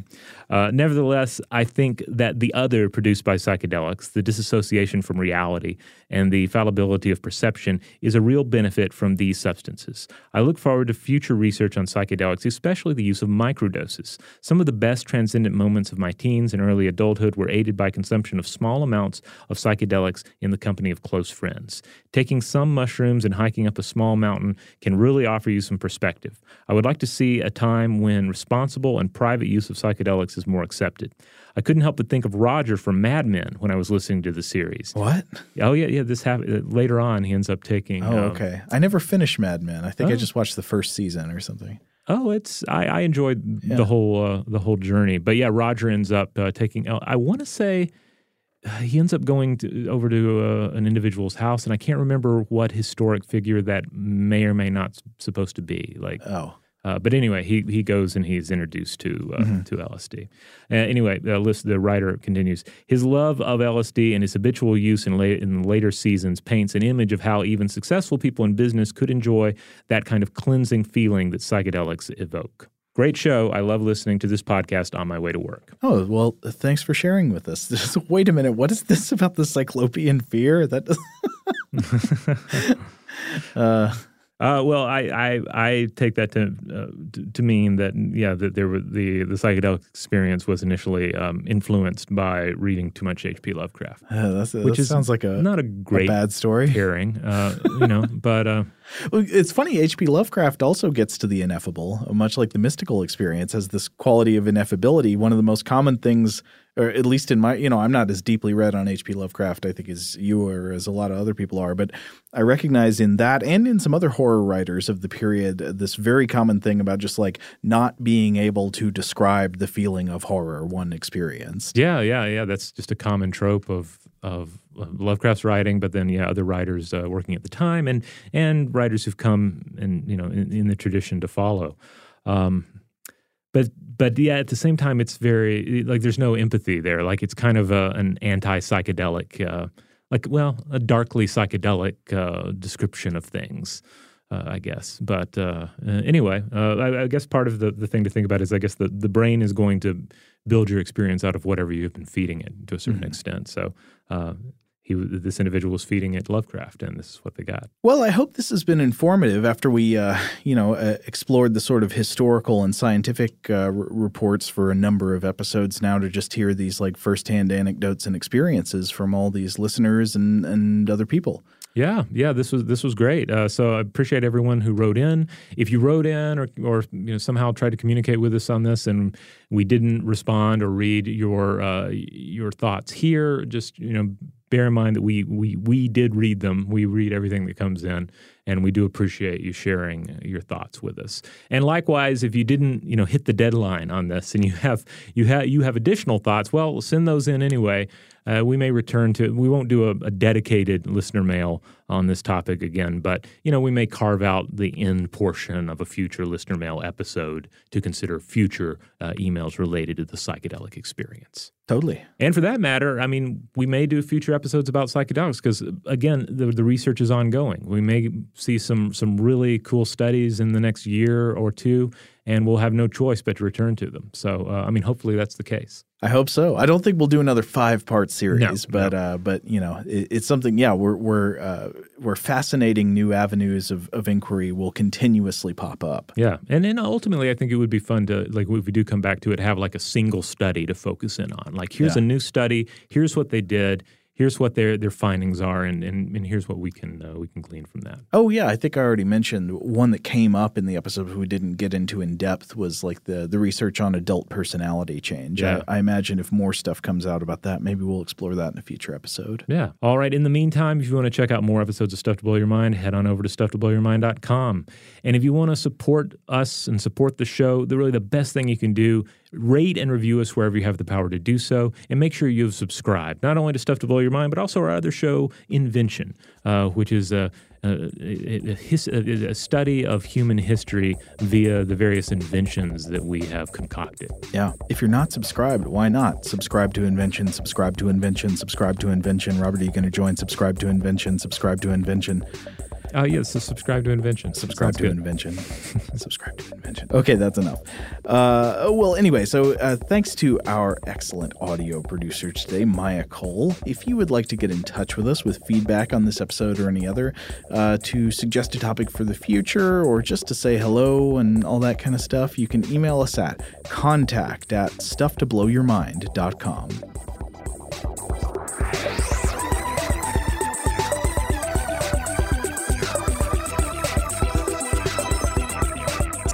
D: Uh, nevertheless, I think that the other produced by psychedelics, the disassociation from reality and the fallibility of perception, is a real benefit from these substances. I look forward to future research on psychedelics, especially the use of microdoses. Some of the best transcendent moments of my teens and early adulthood were aided by consumption of small amounts of psychedelics in the company of close friends. Taking some mushrooms and hiking up a small mountain can really offer you some perspective. I would like to see a time when responsible and private use of psychedelics is more accepted. I couldn't help but think of Roger from Mad Men when I was listening to the series.
E: What?
D: Oh yeah, yeah. This happened uh, later on. He ends up taking.
E: Oh, um, okay. I never finished Mad Men. I think oh. I just watched the first season or something.
D: Oh, it's I, I enjoyed yeah. the whole uh, the whole journey, but yeah, Roger ends up uh, taking. I want to say uh, he ends up going to, over to uh, an individual's house, and I can't remember what historic figure that may or may not supposed to be. Like,
E: oh,
D: uh, but anyway, he he goes and he's introduced to uh, mm-hmm. to LSD. Uh, anyway, the list the writer continues. His love of LSD and his habitual use in late in later seasons paints an image of how even successful people in business could enjoy that kind of cleansing feeling that psychedelics evoke. Great show. I love listening to this podcast on my way to work.
E: Oh, well, thanks for sharing with us. Wait a minute. What is this about the cyclopean fear? That
D: uh, uh, well, I, I I take that to uh, to mean that yeah that there were the the psychedelic experience was initially um, influenced by reading too much H.P. Lovecraft,
E: uh, which that is sounds like a
D: not a great
E: a bad story
D: pairing, uh, you know. But uh,
E: well, it's funny. H.P. Lovecraft also gets to the ineffable, much like the mystical experience has this quality of ineffability. One of the most common things or at least in my, you know, I'm not as deeply read on H.P. Lovecraft, I think, as you or as a lot of other people are, but I recognize in that and in some other horror writers of the period this very common thing about just like not being able to describe the feeling of horror one experienced.
D: Yeah, yeah, yeah. That's just a common trope of of Lovecraft's writing, but then yeah, other writers uh, working at the time and and writers who've come and you know in, in the tradition to follow. Um, but but yeah, at the same time, it's very like there's no empathy there. Like it's kind of a, an anti psychedelic, uh, like well, a darkly psychedelic uh, description of things. Uh, I guess. But uh, uh, anyway, uh, I, I, guess part of the, the thing to think about is I guess the, the brain is going to build your experience out of whatever you've been feeding it to a certain mm-hmm. extent. So uh, he this individual was feeding it Lovecraft, and this is what they got.
E: Well, I hope this has been informative. After we, uh, you know, uh, explored the sort of historical and scientific uh, r- reports for a number of episodes, now to just hear these like firsthand anecdotes and experiences from all these listeners and and other people.
D: Yeah, yeah, this was this was great. Uh, so I appreciate everyone who wrote in. If you wrote in or or you know somehow tried to communicate with us on this and we didn't respond or read your uh, your thoughts here, just you know bear in mind that we we we did read them. We read everything that comes in, and we do appreciate you sharing your thoughts with us. And likewise, if you didn't, you know, hit the deadline on this, and you have you have you have additional thoughts, well, send those in anyway. Uh, we may return to. We won't do a, a, dedicated listener mail on this topic again, but you know, we may carve out the end portion of a future listener mail episode to consider future uh, emails related to the psychedelic experience.
E: Totally.
D: And for that matter, I mean, we may do future episodes about psychedelics because, again, the, the research is ongoing. We may see some some really cool studies in the next year or two, and we'll have no choice but to return to them. So, uh, I mean, hopefully that's the case.
E: I hope so. I don't think we'll do another five part series, no, but no. Uh, but you know, it, it's something. Yeah, we're we're uh, we're fascinating new avenues of, of inquiry will continuously pop up.
D: Yeah, and then ultimately, I think it would be fun to like if we do come back to it, have like a single study to focus in on. Like, here's yeah. a new study. Here's what they did here's what their their findings are, and and, and here's what we can uh, we can glean from that.
E: Oh yeah, I think I already mentioned one that came up in the episode we didn't get into in depth was like the the research on adult personality change. Yeah. I, I imagine if more stuff comes out about that, maybe we'll explore that in a future episode.
D: Yeah. All right. In the meantime, if you want to check out more episodes of Stuff to Blow Your Mind, head on over to stufftoblowyourmind.com. And if you want to support us and support the show, the really the best thing you can do rate and review us wherever you have the power to do so, and make sure you've subscribed not only to Stuff to Blow Your Mind, but also our other show, Invention, uh, which is a, a, a, a, study of human history via the various inventions that we have concocted.
E: Yeah. If you're not subscribed, why not? Subscribe to Invention, subscribe to Invention, subscribe to Invention. Robert, are you going to join? Subscribe to Invention, subscribe to Invention.
D: Oh, uh, yeah. So subscribe to Invention.
E: Subscribe Sounds to good. Invention. subscribe to Invention. Okay, that's enough. Uh, well, anyway, so uh, thanks to our excellent audio producer today, Maya Cole. If you would like to get in touch with us with feedback on this episode or any other, uh, to suggest a topic for the future, or just to say hello and all that kind of stuff, you can email us at contact at stufftoblowyourmind.com.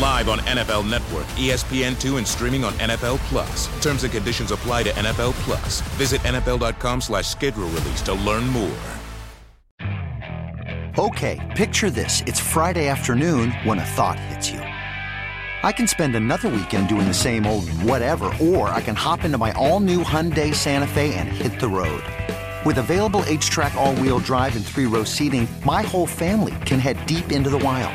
B: Live on NFL Network, ESPN2, and streaming on NFL Plus. Terms and conditions apply to NFL Plus. Visit NFL.com slash schedule release to learn more.
A: Okay, picture this. It's Friday afternoon when a thought hits you. I can spend another weekend doing the same old whatever, or I can hop into my all-new Hyundai Santa Fe and hit the road. With available H-Track all-wheel drive and three-row seating, my whole family can head deep into the wild